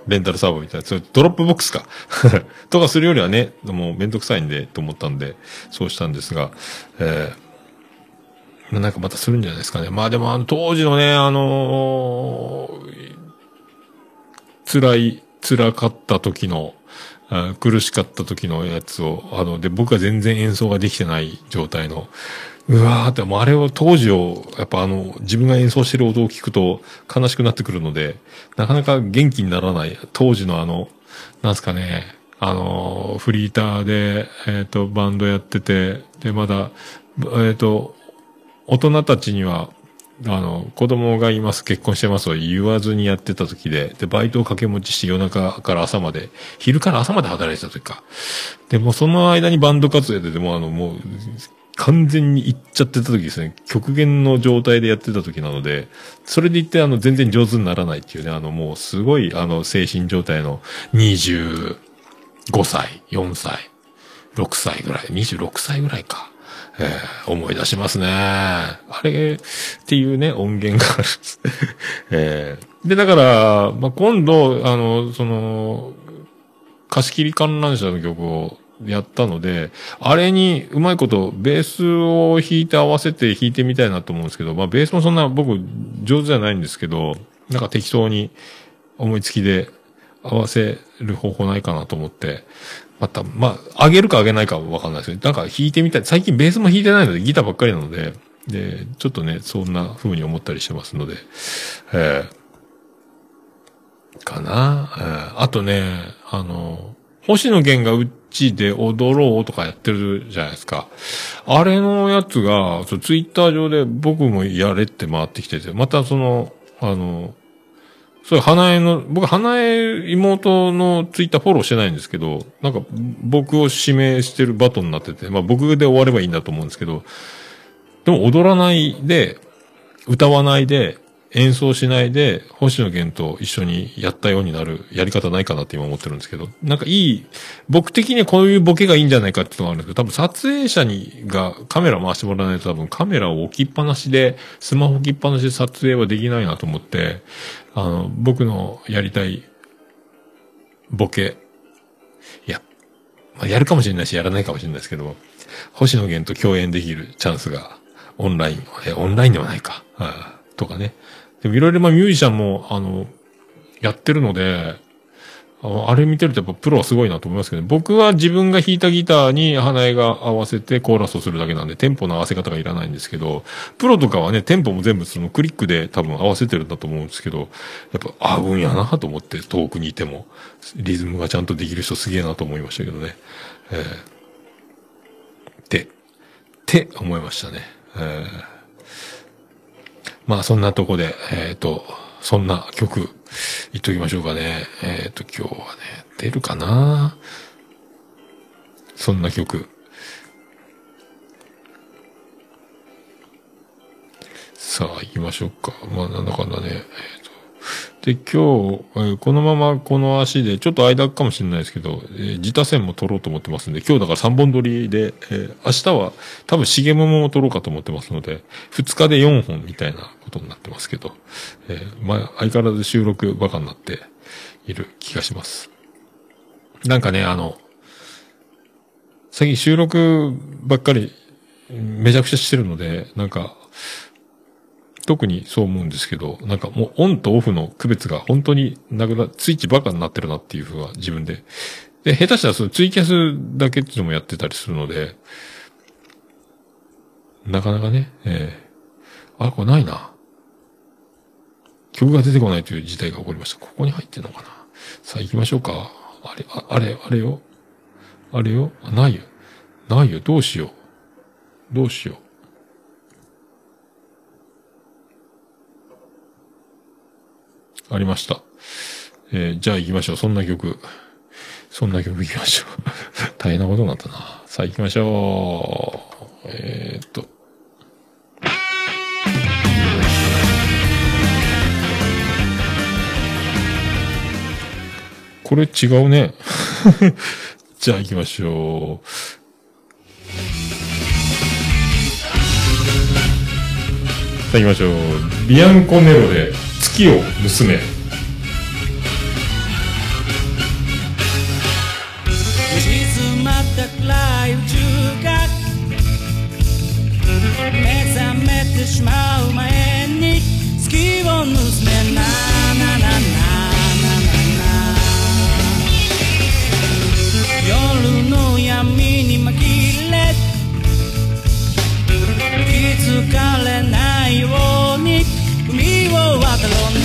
レンタルサーバーみたいな、それ Dropbox か。とかするよりはね、もうめんどくさいんで、と思ったんで、そうしたんですが、えー、なんかまたするんじゃないですかね。まあでもあの当時のね、あのー辛い、辛かった時の、苦しかった時のやつを、あの、で、僕は全然演奏ができてない状態の、うわーって、もうあれを当時を、やっぱあの、自分が演奏してる音を聞くと悲しくなってくるので、なかなか元気にならない、当時のあの、なんすかね、あの、フリーターで、えっ、と、バンドやってて、で、まだ、えっ、と、大人たちには、あの、子供がいます、結婚してますを言わずにやってた時で、で、バイトを掛け持ちして夜中から朝まで、昼から朝まで働いてた時か。で、もその間にバンド活動やってて、もうあの、もう、完全に行っちゃってた時ですね。極限の状態でやってた時なので、それで言ってあの、全然上手にならないっていうね、あの、もうすごい、あの、精神状態の25歳、4歳、6歳ぐらい、26歳ぐらいか。えー思い出しますね。あれっていうね、音源があるんです。えーで、だから、まあ、今度、あの、その、貸し切り観覧車の曲をやったので、あれにうまいことベースを弾いて合わせて弾いてみたいなと思うんですけど、まあベースもそんな僕上手じゃないんですけど、なんか適当に思いつきで合わせる方法ないかなと思って、また、まあ、上げるか上げないかわかんないですけど、なんか弾いてみたい。最近ベースも弾いてないのでギターばっかりなので、で、ちょっとね、そんな風に思ったりしてますので、えーかな、えあとね、あの、星野源がちで踊ろうとかやってるじゃないですか。あれのやつが、ツイッター上で僕もやれって回ってきてて、またその、あの、それ、花江の、僕、花江妹のツイッターフォローしてないんですけど、なんか、僕を指名してるバトンになってて、まあ僕で終わればいいんだと思うんですけど、でも踊らないで、歌わないで、演奏しないで、星野源と一緒にやったようになるやり方ないかなって今思ってるんですけど、なんかいい、僕的にはこういうボケがいいんじゃないかっていうのがあるんですけど、多分撮影者にがカメラ回してもらわないと多分カメラを置きっぱなしで、スマホ置きっぱなしで撮影はできないなと思って、あの、僕のやりたいボケ、いや、まあ、やるかもしれないし、やらないかもしれないですけど、星野源と共演できるチャンスが、オンライン、え、オンラインではないか、とかね。でもいろいろまあミュージシャンも、あの、やってるので、ああれ見てるとやっぱプロはすごいなと思いますけど、ね僕は自分が弾いたギターに花江が合わせてコーラスをするだけなんで、テンポの合わせ方がいらないんですけど、プロとかはね、テンポも全部そのクリックで多分合わせてるんだと思うんですけど、やっぱ合うんやなと思って遠くにいても、リズムがちゃんとできる人すげえなと思いましたけどね。えーって、って思いましたね。えーまあそんなとこで、えっ、と、そんな曲、言っときましょうかね。えっ、と、今日はね、出るかな？そんな曲。さあ、行きましょうか。まあ、なんだかんだね。えっ、と。で、今日、このままこの足で、ちょっと間かもしれないですけど、えー自他線も取ろうと思ってますんで、今日だから3本撮りで、えー明日は多分、しげももも撮ろうかと思ってますので、2日で4本みたいなことになってますけど、えーまあ、相変わらず収録バカになっている気がします。なんかね、あの、最近収録ばっかりめちゃくちゃしてるので、なんか、特にそう思うんですけど、なんかもうオンとオフの区別が本当になくな、スイッチバカになってるなっていうふうは自分で。で、下手したらそのツイキャスだけっていうのもやってたりするので、なかなかね、ええあ、これないな。曲が出てこないという事態が起こりました。ここに入ってんのかなさあ行きましょうか。あれ、ああれ、あれよ。あれよ。ないよ。ないよ。どうしよう。どうしよう。ありました。えーじゃあ行きましょう。そんな曲。そんな曲行きましょう。大変なことになったな。さあ行きましょう。えーっと。これ違うね。じゃあ行きましょう。さあ行きましょう。ビアンコネロで月を盗め。静また暗い宇宙が目覚めてしまう前に月を盗めを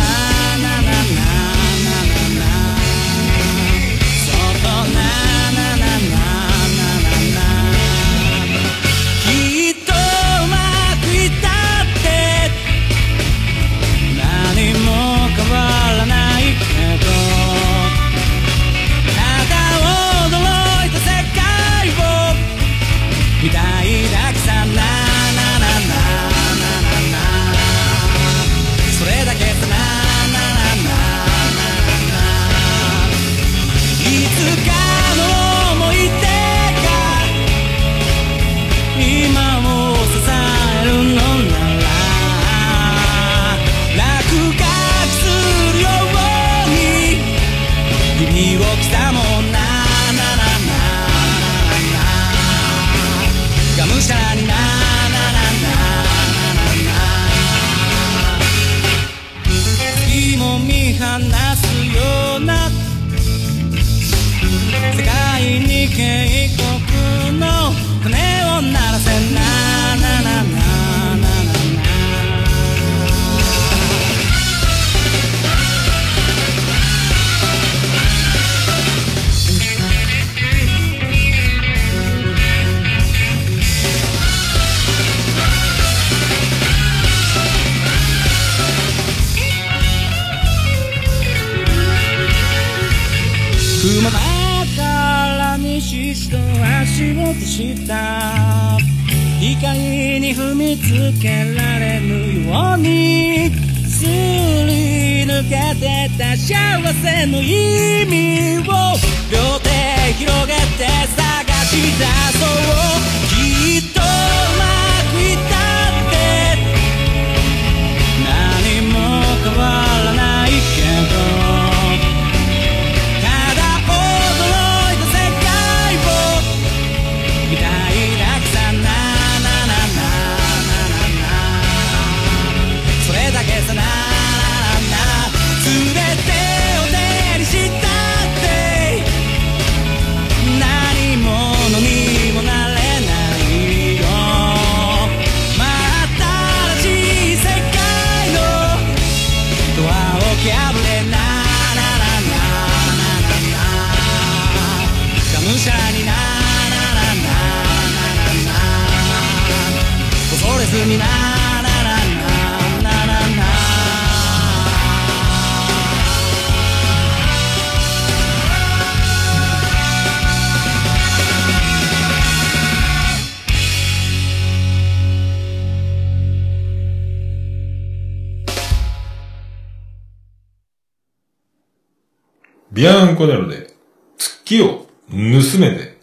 ビアンコネロで、月を盗めで、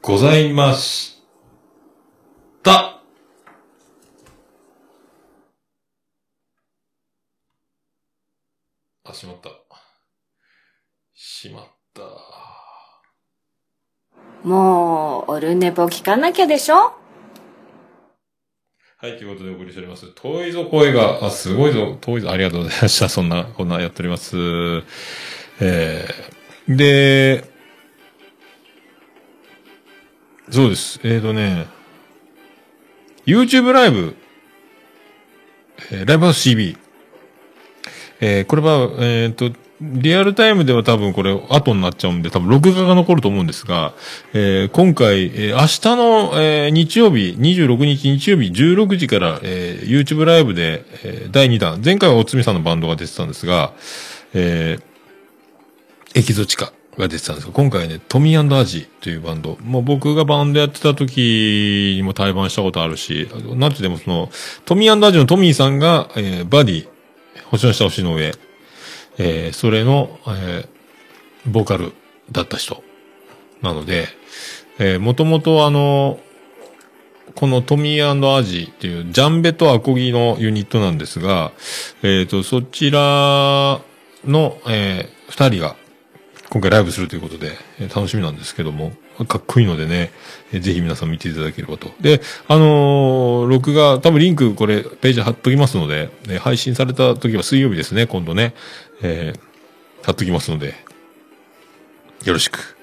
ございました。あ、しまった。しまった。もう、オルネポ聞かなきゃでしょ？はい、ということでお送りしております。遠いぞ声が、あ、すごいぞ、遠いぞ、ありがとうございました。そんな、こんなやっております。えー、で、そうです。えーとね、YouTube ライブ、えーライブハウス CB。えーこれは、えっ、と、リアルタイムでは多分これ後になっちゃうんで、多分録画が残ると思うんですが、えー今回、えー明日の、えー日曜日、26日日曜日16時から、えー YouTube ライブで、えー第2弾、前回はおつみさんのバンドが出てたんですが、えーエキゾチカが出てたんですが、今回ね、トミーアジというバンド。もう僕がバンドやってた時にも対バンしたことあるし、なんてでもその、トミーアジのトミーさんが、えーバディ、星の下星の上、えーそれの、えーボーカルだった人なので、えー、もともとあの、このトミーアジっていうジャンベとアコギのユニットなんですが、えっ、と、そちらの、えー二人が今回ライブするということで、え楽しみなんですけども、かっこいいのでね、えーぜひ皆さん見ていただければと。で、あのー録画、多分リンクこれページ貼っときますので、え配信された時は水曜日ですね、今度ね、えー貼っときますので、よろしく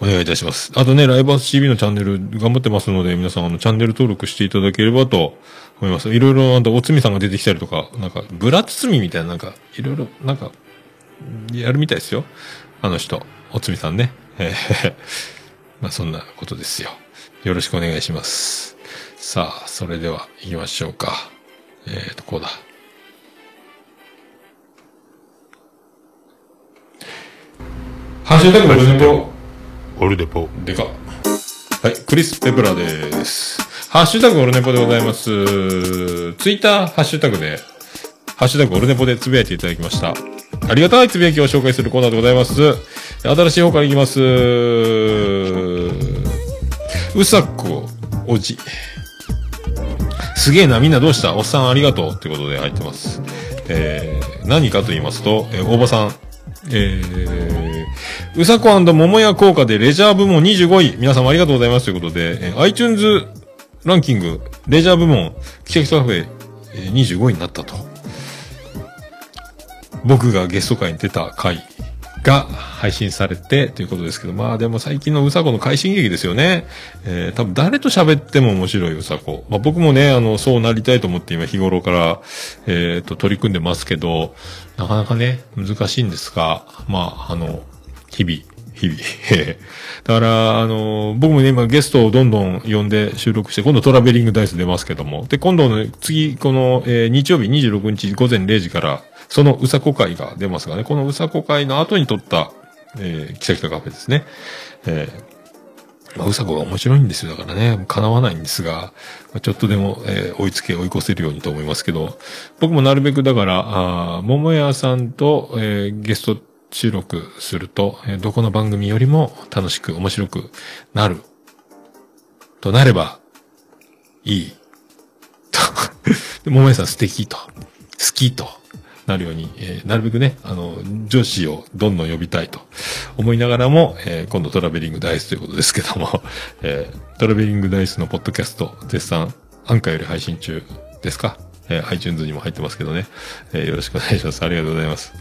お願いいたします。あとね、ライブハウス CB のチャンネル頑張ってますので、皆さんあの、チャンネル登録していただければと思います。いろいろ、あと、おつみさんが出てきたりとか、なんか、ブラ包みみたいな、なんか、いろいろ、なんか、やるみたいですよ。あの人、おつみさんね。え ーまあ、そんなことですよ。よろしくお願いします。さあ、それでは行きましょうか。えーと、こうだ。ハッシュタグオルネポ。オルデポ。でか。はい、クリス・ペプラです。ハッシュタグオルネポでございます。ツイッターハッシュタグで、ハッシュタグオルネポでつぶやいていただきました。ありがたいつぶやきを紹介するコーナーでございます。新しい方からいきます。うさこおじ。すげえな、みんなどうした？おっさんありがとうってことで入ってます。えー、何かと言いますと、えー、大場さん、えー、うさこ桃屋効果でレジャー部門25位。皆様ありがとうございますということで、えー iTunes ランキング、レジャー部門、キャキカフェ、えー25位になったと。僕がゲスト会に出た回が配信されてということですけど、まあでも最近のうさこの快進撃ですよね。えー多分誰と喋っても面白いうさこ。まあ僕もね、あの、そうなりたいと思って今日頃から、えっ、と、取り組んでますけど、なかなかね、難しいんですが、まあ、あの、日々、日々。だから、あの、僕もね、今ゲストをどんどん呼んで収録して、今度トラベリングダイス出ますけども。で、今度の次、この、えー日曜日26日午前0時から、そのうさこ会が出ますがね、このうさこ会の後に撮った、えー、キサキサカフェですね。えーまあ、うさこが面白いんですよ。だからね、叶わないんですが、まあちょっとでも、えー追いつけ、追い越せるようにと思いますけど、僕もなるべくだから、あー桃屋さんと、えーゲスト収録すると、えーどこの番組よりも楽しく、面白くなる。となれば、いい。と。桃屋さん素敵と。好きと。なるように、えーなるべくね、あの、女子をどんどん呼びたいと思いながらも、えー今度トラベリングダイスということですけども、えートラベリングダイスのポッドキャスト、絶賛、アンカーより配信中ですか？えー iTunes にも入ってますけどね、えーよろしくお願いします。ありがとうございます。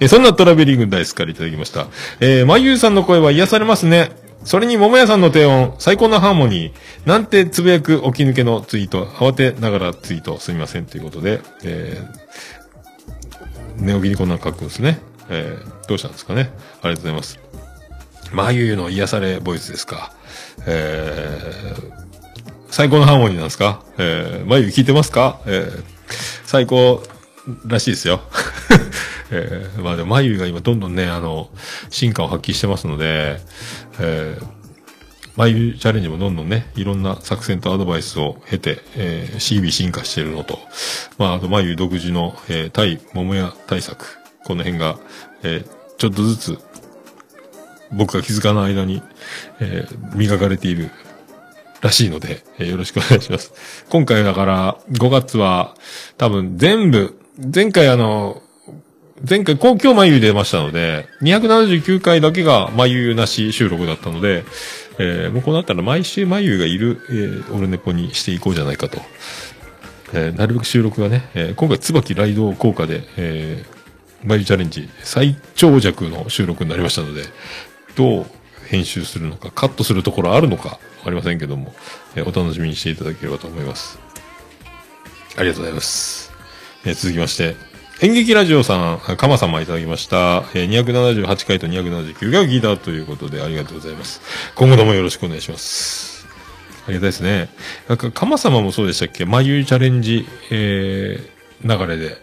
えそんなトラベリングダイスからいただきました。えー、まゆうさんの声は癒されますね。それに桃屋さんの低音、最高のハーモニー、なんてつぶやく起き抜けのツイート、慌てながらツイートすみませんということで、えー、寝起きにこんなの書くんですね。えー、どうしたんですかね。ありがとうございます。まゆうの癒されボイスですか。えー、最高のハーモニーなんですかえー、まゆう聞いてますかえー、最高らしいですよ。えー、まあでも、まゆが今どんどんね、あの、進化を発揮してますので、えー、まゆチャレンジもどんどんね、いろんな作戦とアドバイスを経て、えー、CB 進化してるのと、まあ、あと、まゆ独自の、えー、対桃屋対策、この辺が、えー、ちょっとずつ、僕が気づかない間に、えー、磨かれているらしいので、えーよろしくお願いします。今回だから、5月は、多分全部、前回あの、前回、こう今日眉出ましたので、279回だけが眉なし収録だったので、えーもうこうなったら毎週眉がいる、えーオルネポにしていこうじゃないかと。えーなるべく収録がね、えー今回椿ライド効果で、えー、眉チャレンジ最長尺の収録になりましたので、どう編集するのか、カットするところあるのか、わかりませんけども、えーお楽しみにしていただければと思います。ありがとうございます。えー続きまして、演劇ラジオさん、かま様いただきました。えー278回と279回を聞いたということでありがとうございます。今後ともよろしくお願いします。ありがたいですね。なんか、かま様もそうでしたっけ？眉チャレンジ、えー、流れで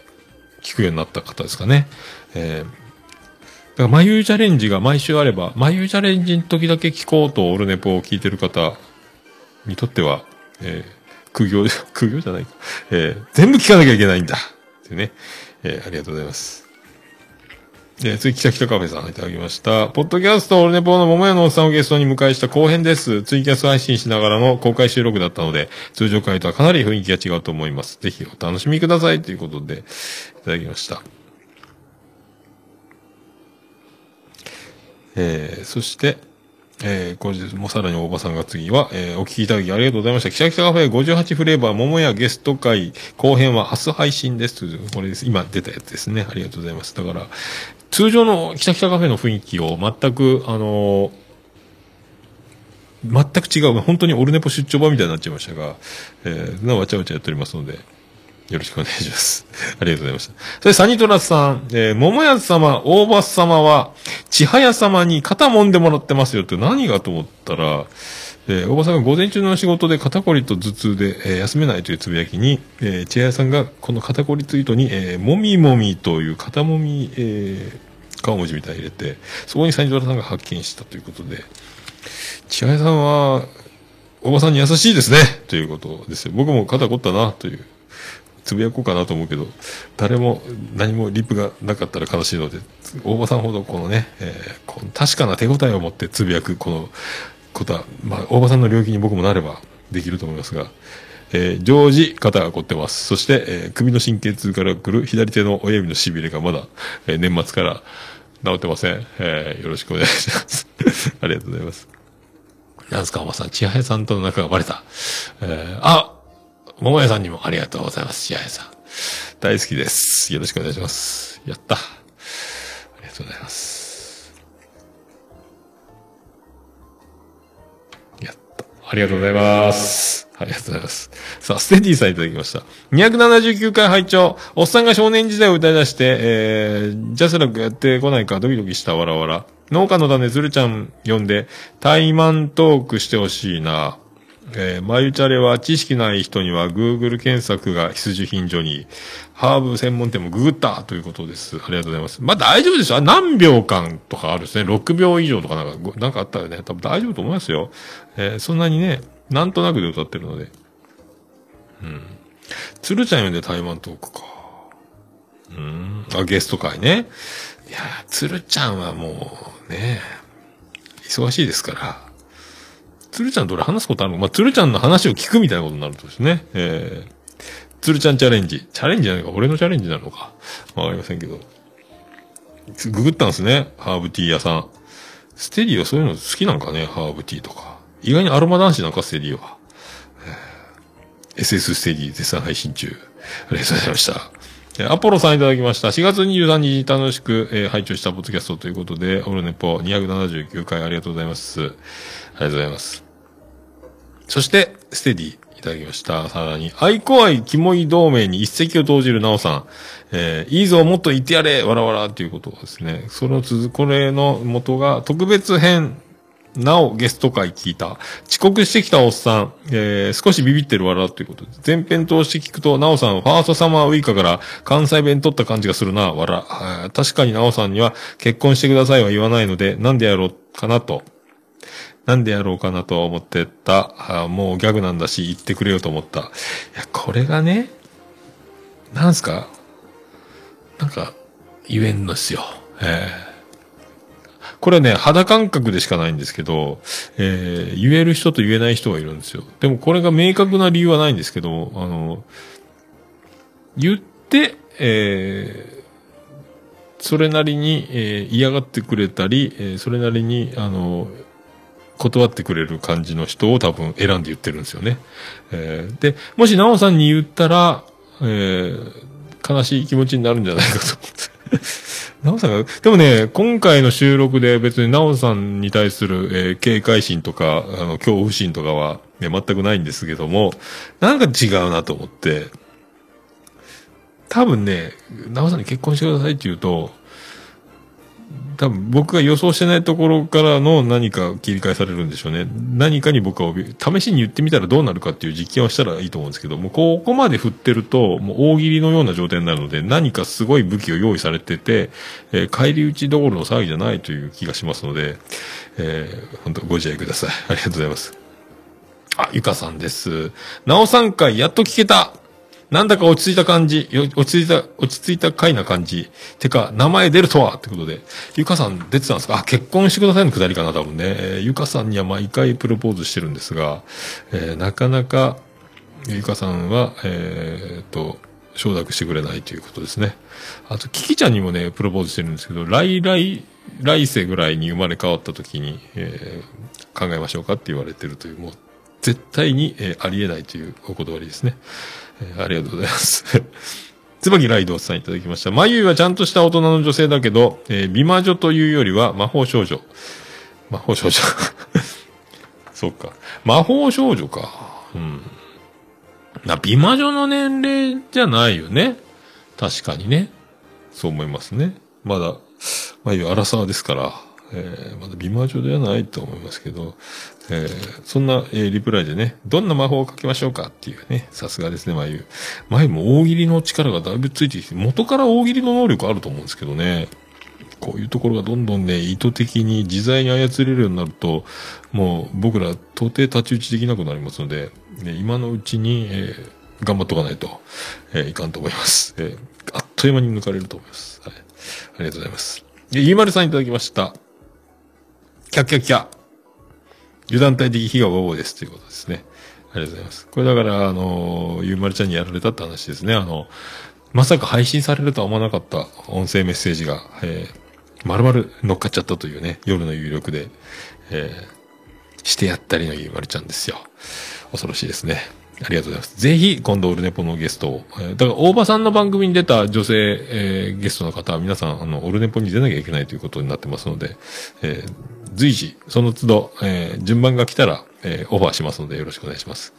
聞くようになった方ですかね。えー、だから、眉チャレンジが毎週あれば、眉チャレンジの時だけ聞こうとオルネポを聞いてる方にとっては、えー、苦行、苦行じゃないか。えー、全部聞かなきゃいけないんだ。ってね。えー、ありがとうございます。えー、次、北北カフェさんいただきました。ポッドキャストオルネポの桃屋のおっさんをゲストに迎えした後編です。ツイキャス配信しながらの公開収録だったので、通常回とはかなり雰囲気が違うと思います。ぜひお楽しみください。ということで、いただきました。えー、そして、えー、これでもうさらに大場さんが次は、えー、お聞きいただきありがとうございました。北北カフェ58フレーバー桃屋ゲスト会後編は明日配信です。これです。今出たやつですね。ありがとうございます。だから、通常の北北カフェの雰囲気を全く、あのー全く違う、本当にオルネポ出張場みたいになっちゃいましたが、えー、なわちゃわちゃやっておりますので、よろしくお願いします。ありがとうございました。それ、サニトラスさん、えー、桃屋様、大場様は、千早様に肩揉んでもらってますよって何がと思ったら、えー、大場さんが午前中の仕事で肩こりと頭痛で、えー休めないというつぶやきに、えー、千早さんがこの肩こりツイートに、えー、もみもみという肩もみ、えー、顔文字みたいに入れて、そこにサニトラさんが発見したということで、千早さんは、大場さんに優しいですねということですよ。僕も肩凝ったなという。つぶやこうかなと思うけど、誰も何もリップがなかったら悲しいので、大場さんほどこのね、えーこの確かな手応えを持ってつぶやくこのことは、まあ、大場さんの領域に僕もなればできると思いますが、えー常時肩が凝ってます。そして、えー首の神経痛から来る左手の親指の痺れがまだ、えー年末から治ってません。えーよろしくお願いします。ありがとうございます。なんすか、おばさん。千早さんとの仲がバレた。えーあ桃屋さんにもありがとうございます、千早さん。大好きです。よろしくお願いします。やった。ありがとうございます。やった。ありがとうございます。ありがとうございます。さあ、ステディさんいただきました。279回拝聴おっさんが少年時代を歌い出して、えー、ジャスラックやってこないかドキドキしたわらわら。農家の種ずるちゃん呼んで、タイマントークしてほしいな。えー、マユチャレは知識ない人には Google 検索が必需品所に、ハーブ専門店もググったということです。ありがとうございます。まあ大丈夫ですよ。あ何秒間とかあるんですね。6秒以上とかなんか、なんかあったらね、多分大丈夫と思いますよ。えーそんなにね、なんとなくで歌ってるので。うん。鶴ちゃん呼んで台湾トークか。うん。あ、ゲスト会ね。いやー、鶴ちゃんはもう、ね、忙しいですから。鶴ちゃんと俺話すことあるの？まあ、鶴ちゃんの話を聞くみたいなことになるとですね。えー、鶴ちゃんチャレンジ。チャレンジじゃないか俺のチャレンジなのか。わかりませんけど。ググったんですね。ハーブティー屋さん。ステディはそういうの好きなんかね、ハーブティーとか。意外にアロマ男子なんか、ステディは。えー SS ステディ絶賛配信中。ありがとうございました。えアポロさんいただきました。4月23日に楽しく、えー拝聴したポッドキャストということで、オルネポ279回ありがとうございます。ありがとうございます。そして、ステディいただきました。さらに、愛子愛キモい同盟に一石を投じるなおさん。えーいいぞ、もっと言ってやれわらわらっていうことですね。その続、これの元が、特別編、なおゲスト会聞いた。遅刻してきたおっさん、えー少しビビってるわらということで。前編通して聞くと、なおさん、ファーストサマーウイカから関西弁取った感じがするな、わら。確かになおさんには結婚してくださいは言わないので、なんでやろうかなと。なんでやろうかなとは思ってた。あもうギャグなんだし、言ってくれよと思った。いや、これがね、なんすか？なんか、言えんのっすよ。ええこれね、肌感覚でしかないんですけど、えー言える人と言えない人がいるんですよ。でもこれが明確な理由はないんですけど、あの、言って、えーそれなりに、えー嫌がってくれたり、えーそれなりに、あの、断ってくれる感じの人を多分選んで言ってるんですよね。えーで、もし、なおさんに言ったら、えー悲しい気持ちになるんじゃないかと思って。なおさんが、でもね、今回の収録で別になおさんに対する、えー警戒心とか、あの、恐怖心とかは、ね、全くないんですけども、なんか違うなと思って、多分ね、なおさんに結婚してくださいって言うと、多分僕が予想してないところからの何か切り替えされるんでしょうね。何かに僕は試しに言ってみたらどうなるかっていう実験をしたらいいと思うんですけど、もうここまで振ってると、もう大喜利のような状態になるので、何かすごい武器を用意されてて、えー帰り討ちどころの騒ぎじゃないという気がしますので、えー本当ご自愛ください。ありがとうございます。あ、ゆかさんです。なお3回やっと聞けたなんだか落ち着いた感じ、落ち着いた、落ち着いた回な感じ。てか、名前出るとはってことで。ゆかさん出てたんですか？あ、結婚してくださいのくだりかな、多分ね。えーゆかさんには毎回プロポーズしてるんですが、えーなかなか、ゆかさんは、えーっと、承諾してくれないということですね。あと、キキちゃんにもね、プロポーズしてるんですけど、来来、来世ぐらいに生まれ変わった時に、えー考えましょうかって言われてるという、もう、絶対に、えーありえないというお断りですね。えーありがとうございます。椿ライドさんいただきました。まゆいはちゃんとした大人の女性だけど、えー美魔女というよりは魔法少女。魔法少女。そうか。魔法少女か。うん。な、美魔女の年齢じゃないよね。確かにね。そう思いますね。まだ、まゆい荒沢ですから、えーまだ美魔女ではないと思いますけど、えーそんな、えーリプライでね、どんな魔法をかけましょうかっていうね、さすがですね、まゆ。まゆも大喜利の力がだいぶついてきて、元から大喜利の能力あると思うんですけどね、こういうところがどんどんね、意図的に自在に操れるようになると、もう僕ら到底太刀打ちできなくなりますので、ね、今のうちに、えー頑張っとかないと、えーいかんと思います。えーあっという間に抜かれると思います。はい。ありがとうございます。でゆいまるさんいただきました。キャッキャッキャ。油断大的非がボボですということですね。ありがとうございます。これだから、あの、ゆうまるちゃんにやられたって話ですね。あの、まさか配信されるとは思わなかった音声メッセージが、えー、丸々乗っかっちゃったというね、夜の有力で、えー、してやったりのゆうまるちゃんですよ。恐ろしいですね。ありがとうございます。ぜひ、今度、オルネポのゲストを。えーだから、大場さんの番組に出た女性、えーゲストの方は、皆さん、あの、オルネポに出なきゃいけないということになってますので、えー随時、その都度、えー順番が来たら、えーオファーしますので、よろしくお願いします。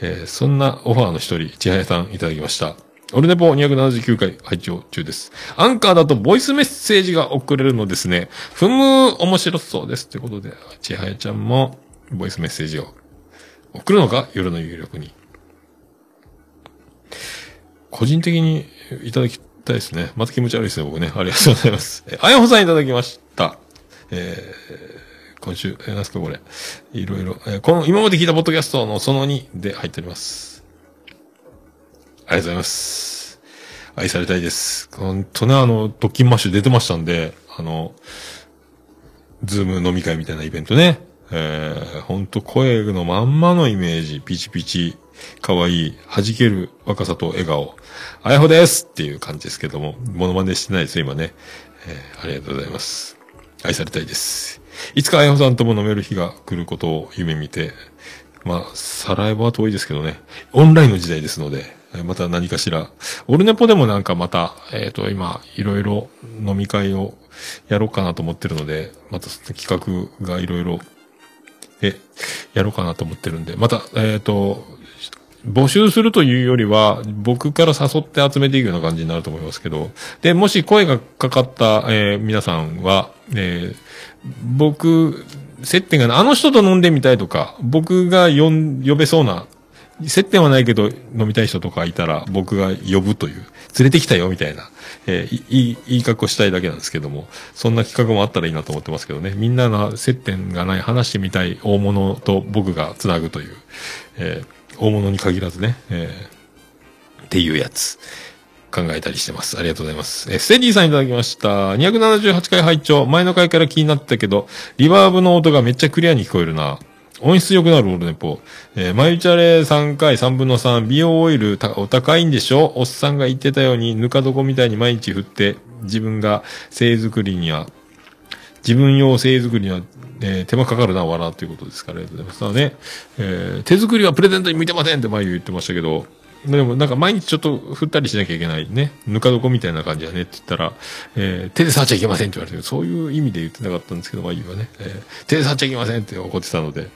えーそんなオファーの一人、千早さんいただきました。オルネポ279回配聴中です。アンカーだとボイスメッセージが送れるのですね。ふむ、面白そうです。ということで、千早ちゃんもボイスメッセージを送るのか夜の有力に。個人的にいただきたいですね。また気持ち悪いですね、僕ね。ありがとうございます。え、あやほさんいただきました。えー、今週、えー、なんすかこれ。いろいろ、えーこの、今まで聞いたポッドキャストのその2で入っております。ありがとうございます。愛されたいです。本当ね、あの、特勤マッシュ出てましたんで、あの、 Zoom 飲み会みたいなイベントね。えー、ほんと声のまんまのイメージ、ピチピチ、可愛い、弾ける若さと笑顔。あやほですっていう感じですけども、モノマネしてないです、今ね。えーありがとうございます。愛されたいです。いつかあやほさんとも飲める日が来ることを夢見て、まあ、サラエボは遠いですけどね、オンラインの時代ですので、また何かしら、オルネポでもなんかまた、えっ、と、今、いろいろ飲み会をやろうかなと思ってるので、また企画がいろいろ、え、やろうかなと思ってるんで、また、えっ、と、募集するというよりは、僕から誘って集めていくような感じになると思いますけど、で、もし声がかかった、えー皆さんは、えー僕、接点がない、あの人と飲んでみたいとか、僕が呼ん、呼べそうな、接点はないけど飲みたい人とかいたら、僕が呼ぶという、連れてきたよみたいな、えーいいい、い格好したいだけなんですけども、そんな企画もあったらいいなと思ってますけどね、みんなが接点がない話してみたい大物と僕がつなぐという、えー大物に限らずね、えーっていうやつ。考えたりしてます。ありがとうございます。えーステディさんいただきました。278回拝聴前の回から気になってたけど、リバーブの音がめっちゃクリアに聞こえるな。音質良くなるオールネポ。えー、マユチャレ3回3分の3、美容オイルお高いんでしょ？おっさんが言ってたように、ぬか床みたいに毎日振って、自分が製作りには、自分用製作りには、えー手間かかるな、わらということですから、ありがとうございます。ただね、えー手作りはプレゼントに向いてませんって前言ってましたけど、でもなんか毎日ちょっと振ったりしなきゃいけないね。ぬか床みたいな感じだねって言ったら、えー手で触っちゃいけませんって言われて、そういう意味で言ってなかったんですけど、まあいいわね。えー手で触っちゃいけませんって怒ってたので、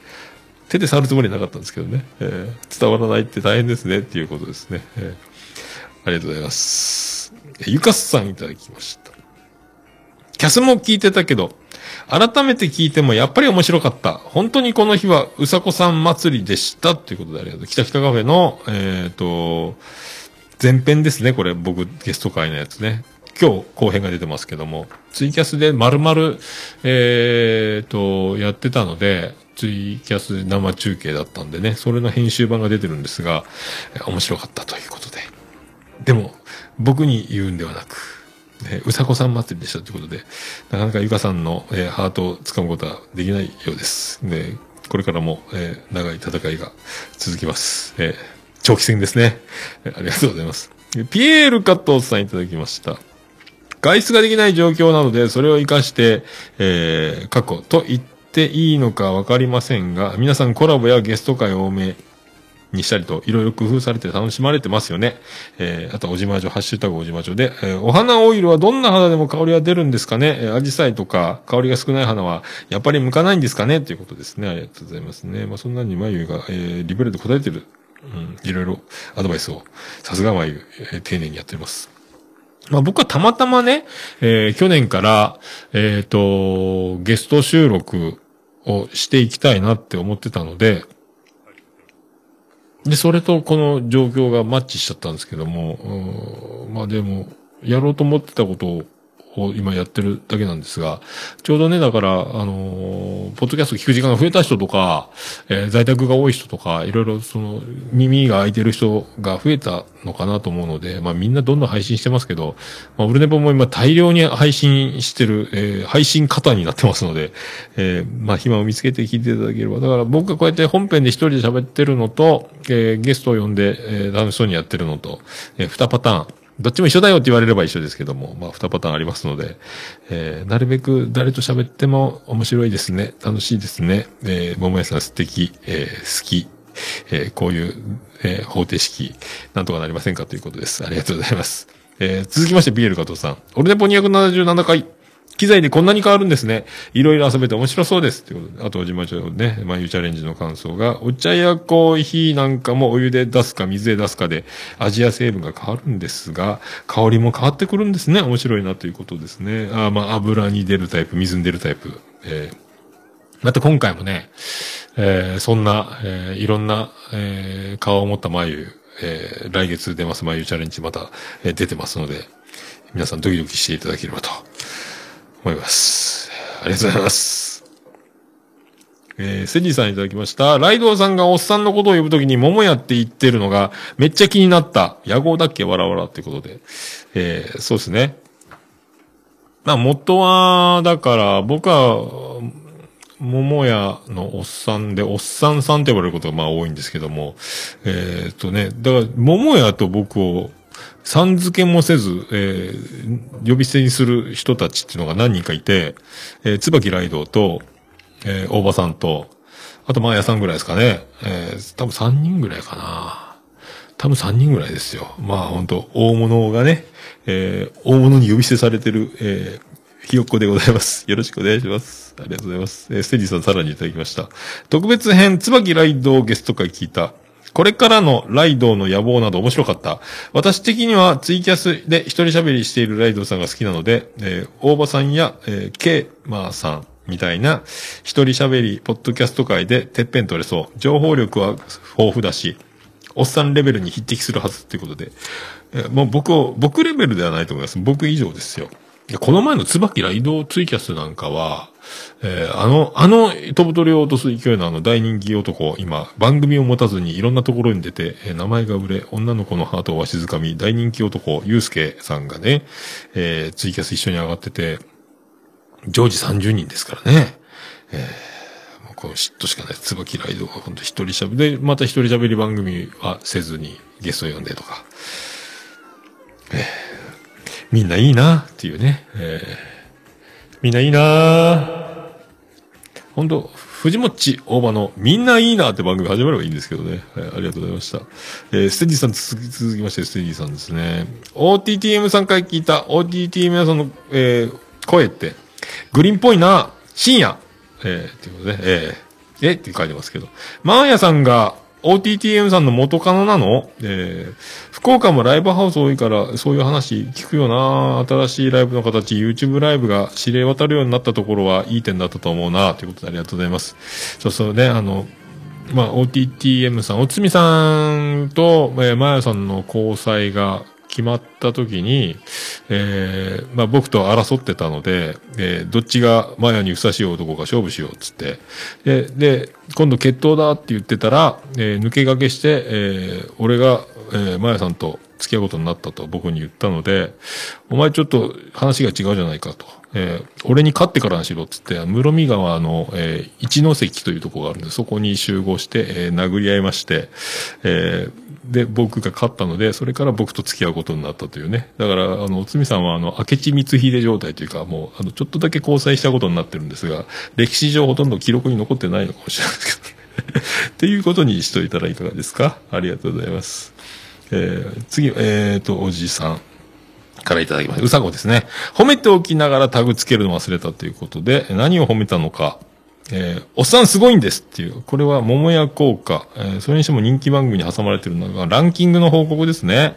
手で触るつもりなかったんですけどね。えー伝わらないって大変ですねっていうことですね。えーありがとうございます。ゆかすさんいただきました。キャスも聞いてたけど、改めて聞いてもやっぱり面白かった。本当にこの日はうさこさん祭りでした。ということでありがとう。北北カフェの、えっ、と、前編ですね。これ僕ゲスト会のやつね。今日後編が出てますけども、ツイキャスで丸々、えっ、と、やってたので、ツイキャス生中継だったんでね、それの編集版が出てるんですが、面白かったということで。でも、僕に言うんではなく、えうさこさん祭りでしたということで、なかなかゆかさんの、えーハートを掴むことはできないようです。で、これからも、えー長い戦いが続きます。えー長期戦ですね、えーありがとうございます。ピエール加藤さんいただきました。外出ができない状況なので、それを活かして、えー過去と言っていいのかわかりませんが、皆さんコラボやゲスト会多めにしたりと、いろいろ工夫されて楽しまれてますよね。えー、あと、おじまじょ、ハッシュタグおじまじょで、えーお花オイルはどんな花でも香りは出るんですかねえー、アジサイとか、香りが少ない花は、やっぱり向かないんですかねということですね。ありがとうございますね。まあ、そんなに眉が、えー、リベルで答えてる、うん、いろいろアドバイスを、さすが眉、えー丁寧にやっております。まあ僕はたまたまね、えー去年から、えっ、と、ゲスト収録をしていきたいなって思ってたので、で、それとこの状況がマッチしちゃったんですけども、まあでも、やろうと思ってたことをを今やってるだけなんですが、ちょうどね、だから、あのーポッドキャスト聞く時間が増えた人とか、えー在宅が多い人とか、いろいろその、耳が開いてる人が増えたのかなと思うので、まあみんなどんどん配信してますけど、まあ、オルネポも今大量に配信してる、えー配信型になってますので、えーまあ暇を見つけて聞いていただければ。だから僕がこうやって本編で一人で喋ってるのと、えーゲストを呼んで、えー楽しそうにやってるのと、えー二パターン。どっちも一緒だよって言われれば一緒ですけども、まあ二パターンありますので、えーなるべく誰と喋っても面白いですね。楽しいですね。えー、桃屋さん素敵、えー好き。えーこういう、えー方程式、なんとかなりませんかということです。ありがとうございます。えー続きまして、ビエル加藤さん。オルネポ277回。機材でこんなに変わるんですね。いろいろ遊べて面白そうです。ということで。あと、おじまちょね、眉チャレンジの感想が、お茶やコーヒーなんかもお湯で出すか水で出すかで味や成分が変わるんですが、香りも変わってくるんですね。面白いなということですね。あまあ、油に出るタイプ、水に出るタイプ。えーまた今回もね、えーそんな、えーいろんな、えー顔を持った眉、えー来月出ます眉チャレンジまた、えー出てますので、皆さんドキドキしていただければと思います。ありがとうございます。えー、セジさんいただきました。ライドウさんがおっさんのことを呼ぶときに桃屋って言ってるのがめっちゃ気になった。野号だっけ？わらわらってことで。えーそうですね。まあ、元は、だから、僕は、桃屋のおっさんで、おっさんさんって呼ばれることがまあ多いんですけども、えーっとね、だから、桃屋と僕を、さん付けもせず、えー呼び捨てにする人たちっていうのが何人かいて、えー、椿ライドと、えー大場さんと、あと、まあ、屋さんぐらいですかね。えー多分3人ぐらいかな。多分3人ぐらいですよ。まあ、本当大物がね、えー大物に呼び捨てされてる、えーひよっこでございます。よろしくお願いします。ありがとうございます。えーステージさんさらにいただきました。特別編、椿ライドをゲスト会聞いた。これからのライドの野望など面白かった。私的にはツイキャスで一人喋りしているライドさんが好きなので、えー大場さんや、えー、ケーマーさんみたいな一人喋り、ポッドキャスト界でてっぺん取れそう。情報力は豊富だし、おっさんレベルに匹敵するはずっていうことで、えーもう僕を、僕レベルではないと思います。僕以上ですよ。でこの前の椿ライドツイキャスなんかは、えーあの、あの、飛ぶ鳥を落とす勢いのあの大人気男、今、番組を持たずにいろんなところに出て、えー名前が売れ、女の子のハートをわしづかみ、大人気男、ゆうすけさんがね、えーツイキャス一緒に上がってて、常時30人ですからね。えーもうこの嫉妬しかない。椿ライドが本当一人喋り、で、また一人喋り番組はせずにゲスト呼んでとか。えーみんないいなっていうね。えーみんないいな本当藤もっち大場のみんないいなって番組始まればいいんですけどね。はい、ありがとうございました。えーステージさん続き、続きまして、ステージさんですね。OTTM3 回聞いた OTTM さんの、えー声って、グリーンっぽいな深夜えー、っていうことで、えー、えって書いてますけど。マーヤさんが OTTM さんの元カノなのえー、福岡もライブハウス多いから、そういう話聞くよな新しいライブの形、YouTube ライブが知れ渡るようになったところはいい点だったと思うなということでありがとうございます。そうそうね、あの、まあ、OTTM さん、おつみさんと、えー、まやさんの交際が決まった時に、えーまあ、僕と争ってたので、えーどっちがマヤにふさしい男か勝負しようっつって、で、で、今度決闘だって言ってたら、えー抜け駆けして、えー俺が、えーマヤさんと付き合うことになったと僕に言ったので、お前ちょっと話が違うじゃないかと。えー俺に勝ってからにしろっつって、室見川の、えー一ノ関というとこがあるんで、そこに集合して、えー殴り合いまして、えーで、僕が勝ったので、それから僕と付き合うことになったというね。だから、あの、おつみさんは、あの、明智光秀状態というか、もう、あの、ちょっとだけ交際したことになってるんですが、歴史上ほとんど記録に残ってないのかもしれないですけど、ね、っていうことにしといたらいかがですか？ありがとうございます。えー、次、えーと、おじさん。からいただきました。うさこですね。褒めておきながらタグつけるの忘れたということで、何を褒めたのか。えーおっさんすごいんですっていう。これは桃屋効果。えーそれにしても人気番組に挟まれてるのが、ランキングの報告ですね。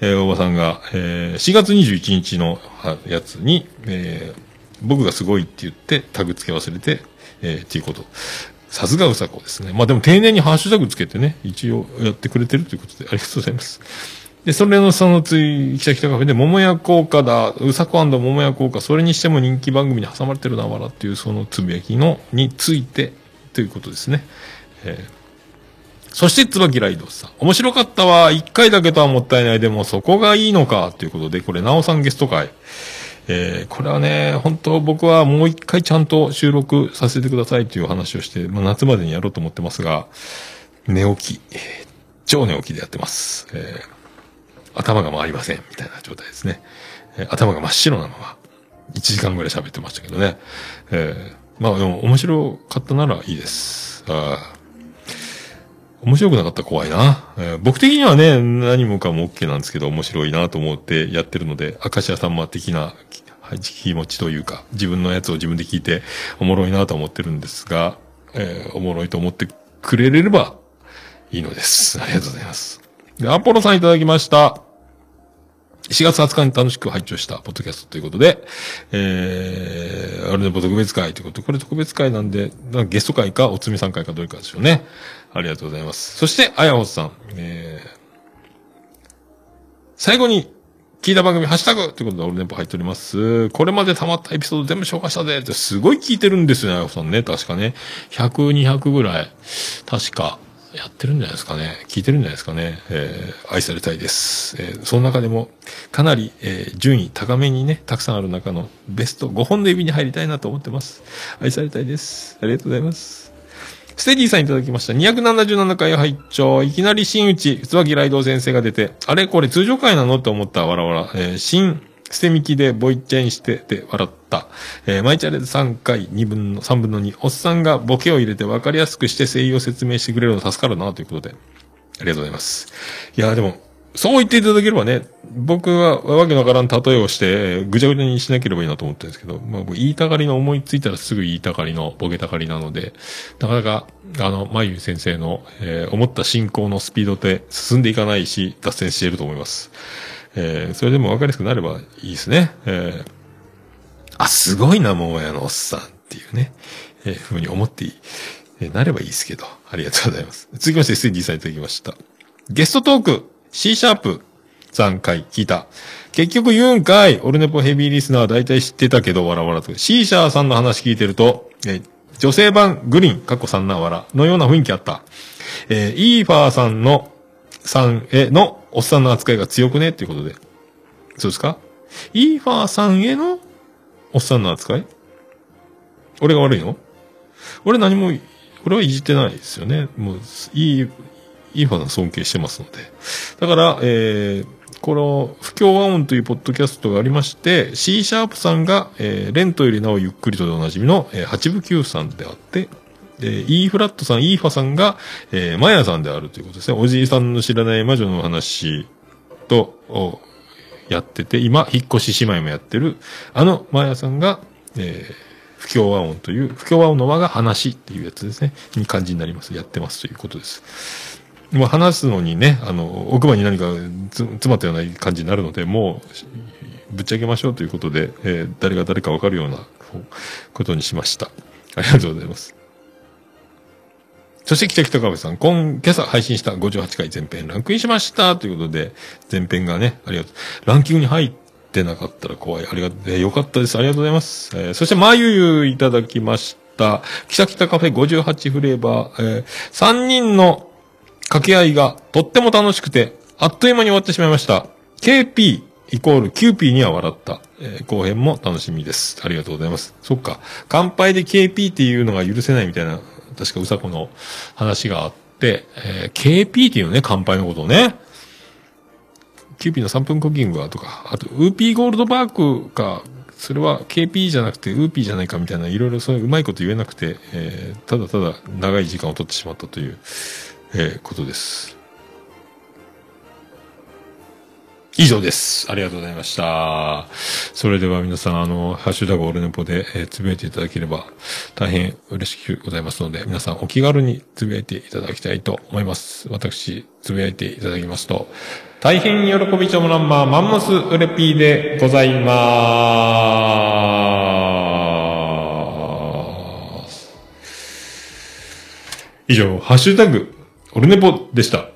えー、おばさんが、えー4月21日のやつに、えー僕がすごいって言ってタグつけ忘れて、えーっていうこと。さすがうさこですね。まあでも丁寧にハッシュタグつけてね、一応やってくれてるということでありがとうございます。で、それのそのつい、きたきたカフェで、桃屋効果だ、うさこ桃屋効果、それにしても人気番組に挟まれてるな、わらっていうそのつぶやきの、について、ということですね。えーそして、椿ライドさん。面白かったわ。一回だけとはもったいない。でも、そこがいいのか。ということで、これ、なおさんゲスト会。えーこれはね、本当僕はもう一回ちゃんと収録させてくださいという話をして、まあ、夏までにやろうと思ってますが、寝起き、超寝起きでやってます。えー頭が回りません、みたいな状態ですね。えー頭が真っ白なまま、1時間ぐらい喋ってましたけどね。えーまあでも面白かったならいいです。あ面白くなかったら怖いな。えー僕的にはね、何もかも OK なんですけど、面白いなと思ってやってるので、明石家さんま的な気持ちというか、自分のやつを自分で聞いておもろいなと思ってるんですが、えーおもろいと思ってくれればいいのです。ありがとうございます。で、アポロさんいただきました。4月20日に楽しく拝聴したポッドキャストということで、えー、あれでも特別会ということで、これ特別会なんで、なんかゲスト会か、おつみさん会かどれかでしょうね。ありがとうございます。そして、あやほさん、えー、最後に、聞いた番組、ハッシュタグということで、オルネポ入っております。これまで溜まったエピソード全部紹介したでって、すごい聞いてるんですよね、あやほさんね。確かね。100、200ぐらい。確か、やってるんじゃないですかね。聞いてるんじゃないですかね。えー、愛されたいです。えー、その中でも、かなり、えー、順位高めにね、たくさんある中のベスト5本の指に入りたいなと思ってます。愛されたいです。ありがとうございます。ステディさんいただきました。277回拝聴いきなり新内、椿ライド先生が出て、あれこれ通常回なのって思った。わらわら。えー、新、捨てみきでボイチェンしてて笑った。えー、マイチャレで3回、2分の、3分の2。おっさんがボケを入れて分かりやすくして声優を説明してくれるの助かるなということで。ありがとうございます。いや、でも、そう言っていただければね、僕はわけのわからん例えをして、ぐちゃぐちゃにしなければいいなと思ってるんですけど、まあ、僕言いたがりの思いついたらすぐ言いたがりのボケたがりなので、なかなか、あの、まゆ先生の、えー思った進行のスピードで進んでいかないし、脱線していると思います。えーそれでもわかりやすくなればいいですね。えーあ、すごいな、桃屋のおっさんっていうね、えーふうに思っていい、えーなればいいですけど、ありがとうございます。続きまして、SD さんいただきました。ゲストトーク、C シャープ3回聞いた。結局言うんかい。オルネポヘビーリスナーは大体知ってたけど、わらわらと。シーシャーさんの話聞いてると、え女性版グリーン、過去3なわらのような雰囲気あった。えーイーファーさんの、さんへのおっさんの扱いが強くね？っていうことで。そうですか？イーファーさんへのおっさんの扱い？俺が悪いの？俺何も、俺はいじってないですよね。もう、いい、イーファーさん尊敬してますので。だから、えー、この、不協和音というポッドキャストがありまして、C シャープさんが、えー、レントよりなおゆっくりとでおなじみの、えー、8部9さんであって、えー、E フラットさん、イーファさんが、えー、マヤさんであるということですね。おじいさんの知らない魔女の話と、おやってて、今、引っ越し姉妹もやってる、あのマヤさんが、えー、不協和音という、不協和音の和が話っていうやつですね。に感じになります。やってますということです。もう話すのにね、あの、奥歯に何か詰まったような感じになるので、もう、ぶっちゃけましょうということで、えー誰が誰かわかるようなことにしました。ありがとうございます。そして、北北川さん、今、今朝配信した58回前編ランクインしましたということで、前編がね、ありがとう。ランキングに入ってなかったら怖い。ありがとう。えーよかったです。ありがとうございます。えーそして、まゆゆいただきました。北北カフェ58フレーバー、えー3人の掛け合いがとっても楽しくて、あっという間に終わってしまいました。KP イコール QP には笑った。えー後編も楽しみです。ありがとうございます。そっか。乾杯で KP っていうのが許せないみたいな、確かうさこの話があって、えー KP っていうね、乾杯のことをね。キューピーの3分クッキングはとか、あと、ウーピーゴールドバークか、それは KP じゃなくてウーピーじゃないかみたいな、いろいろそういううまいこと言えなくて、えーただただ長い時間を取ってしまったという、えーことです。以上です。ありがとうございました。それでは皆さん、あの、ハッシュタグオルネポで、えーつぶやいていただければ大変嬉しくございますので、皆さんお気軽につぶやいていただきたいと思います。私、つぶやいていただきますと、大変喜びちょもナンバーマンモスウレピーでございまーす。以上、ハッシュタグ、オルネポでした。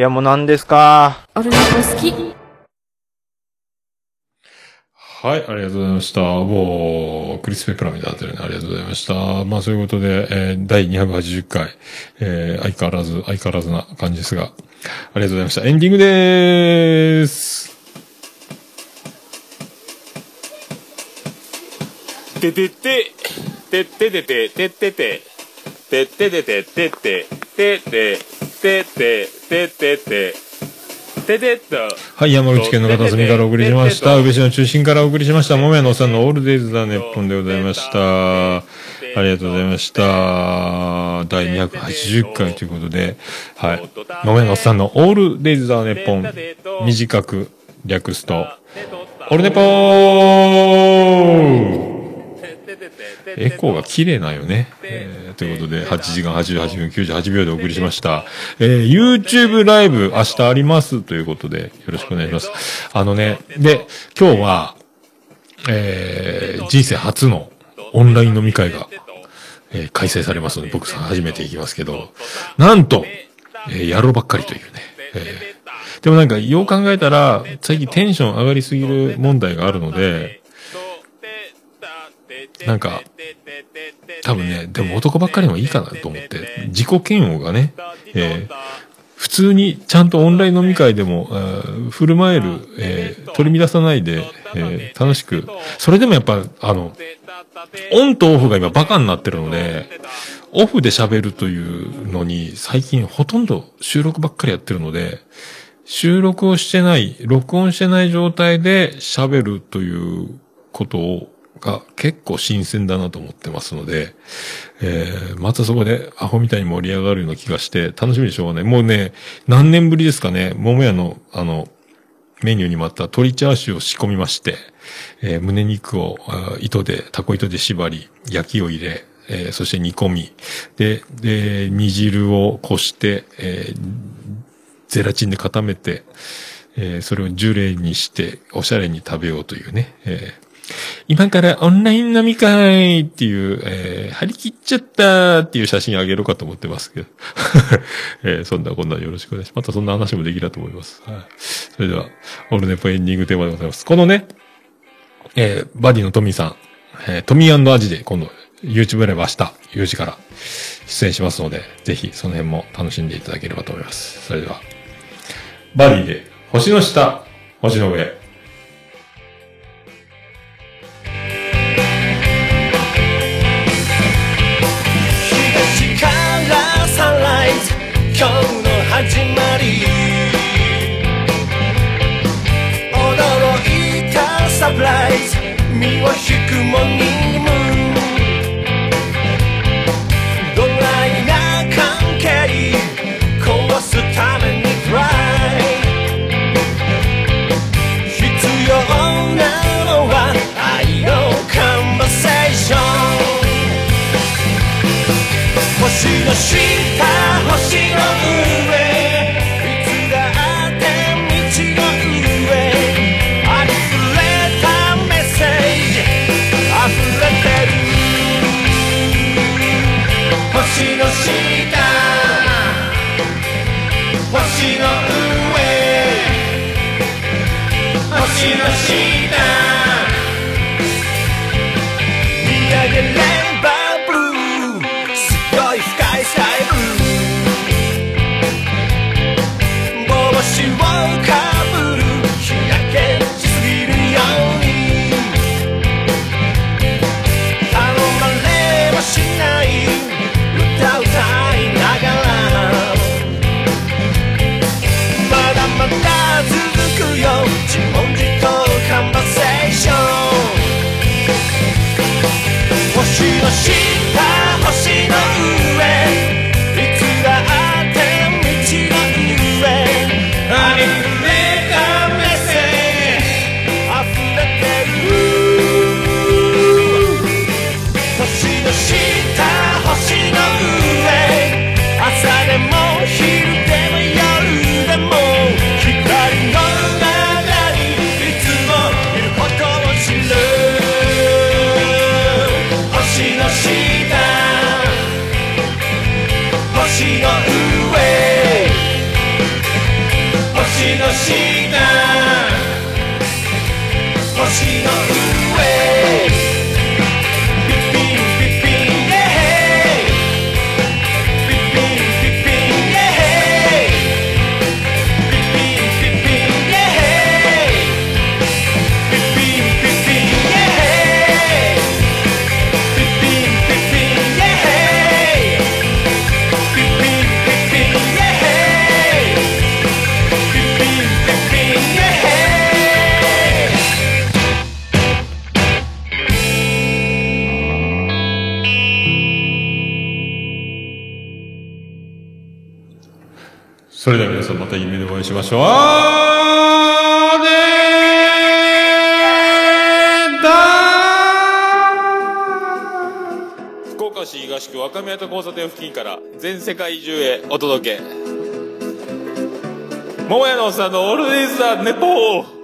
いや、もう何ですか？オルネポ好き。はい、ありがとうございました。もう、クリス・ペプラみたいになってるね。ありがとうございました。まあ、そういうことで、えー第280回、えー相変わらず、相変わらずな感じですが、ありがとうございました。エンディングでーす。ててて、てっててて、てってて、てっててて、てって、てって、てって、てってて、ててっと。はい、山口県の片隅からお送りしました。宇部市の中心からお送りしました。もめやのさんのオールデイズ・ザ・ネッポンでございました。ありがとうございました。第280回ということで、はい。もめやのさんのオールデイズ・ザ・ネッポン、短く略すと、オルネポーエコーが綺麗なんよね。えーということで、8時間88分98秒でお送りしました。えー YouTube ライブ明日ありますということで、よろしくお願いします。あのね、で、今日は、えー人生初のオンライン飲み会が、えー開催されますので、僕さん初めて行きますけど、なんと、えー野郎ばっかりというね。えーでもなんか、よう考えたら、最近テンション上がりすぎる問題があるので、なんか、多分ね、でも男ばっかりの方がいいかなと思って、自己嫌悪がね、えー普通にちゃんとオンライン飲み会でも、えー振る舞える、えー取り乱さないで、えー楽しく、それでもやっぱ、あの、オンとオフが今バカになってるので、オフで喋るというのに、最近ほとんど収録ばっかりやってるので、収録をしてない、録音してない状態で喋るということを、が結構新鮮だなと思ってますので、えー、またそこでアホみたいに盛り上がるような気がして、楽しみでしょうがない。もうね、何年ぶりですかね、桃屋の、あの、メニューにもあった鶏チャーシューを仕込みまして、えー胸肉を糸で、タコ糸で縛り、焼きを入れ、えーそして煮込み、で、で、煮汁をこして、えーゼラチンで固めて、えーそれをジュレにして、おしゃれに食べようというね、えー今からオンライン飲み会っていう、えー張り切っちゃったっていう写真あげようかと思ってますけど。えーそんなこんなよろしくお願いします。またそんな話もできると思います。はい。それでは、オールネポエンディングテーマでございます。このね、えーバディのトミーさん、えートミーアジで今度 YouTube ライブ明日4時から出演しますので、ぜひその辺も楽しんでいただければと思います。それでは、バディで星の下、星の上。始まり驚いたサプライズ身を引くも任務ドライな関係壊すためにフライ必要なのは愛のカンバセーション星の下星の下。星の上。いしましょう。あーねーだ。福岡市東区若宮と交差点付近から全世界中へお届け。桃屋のおっさんのオールディーズ・ザ・ネポー。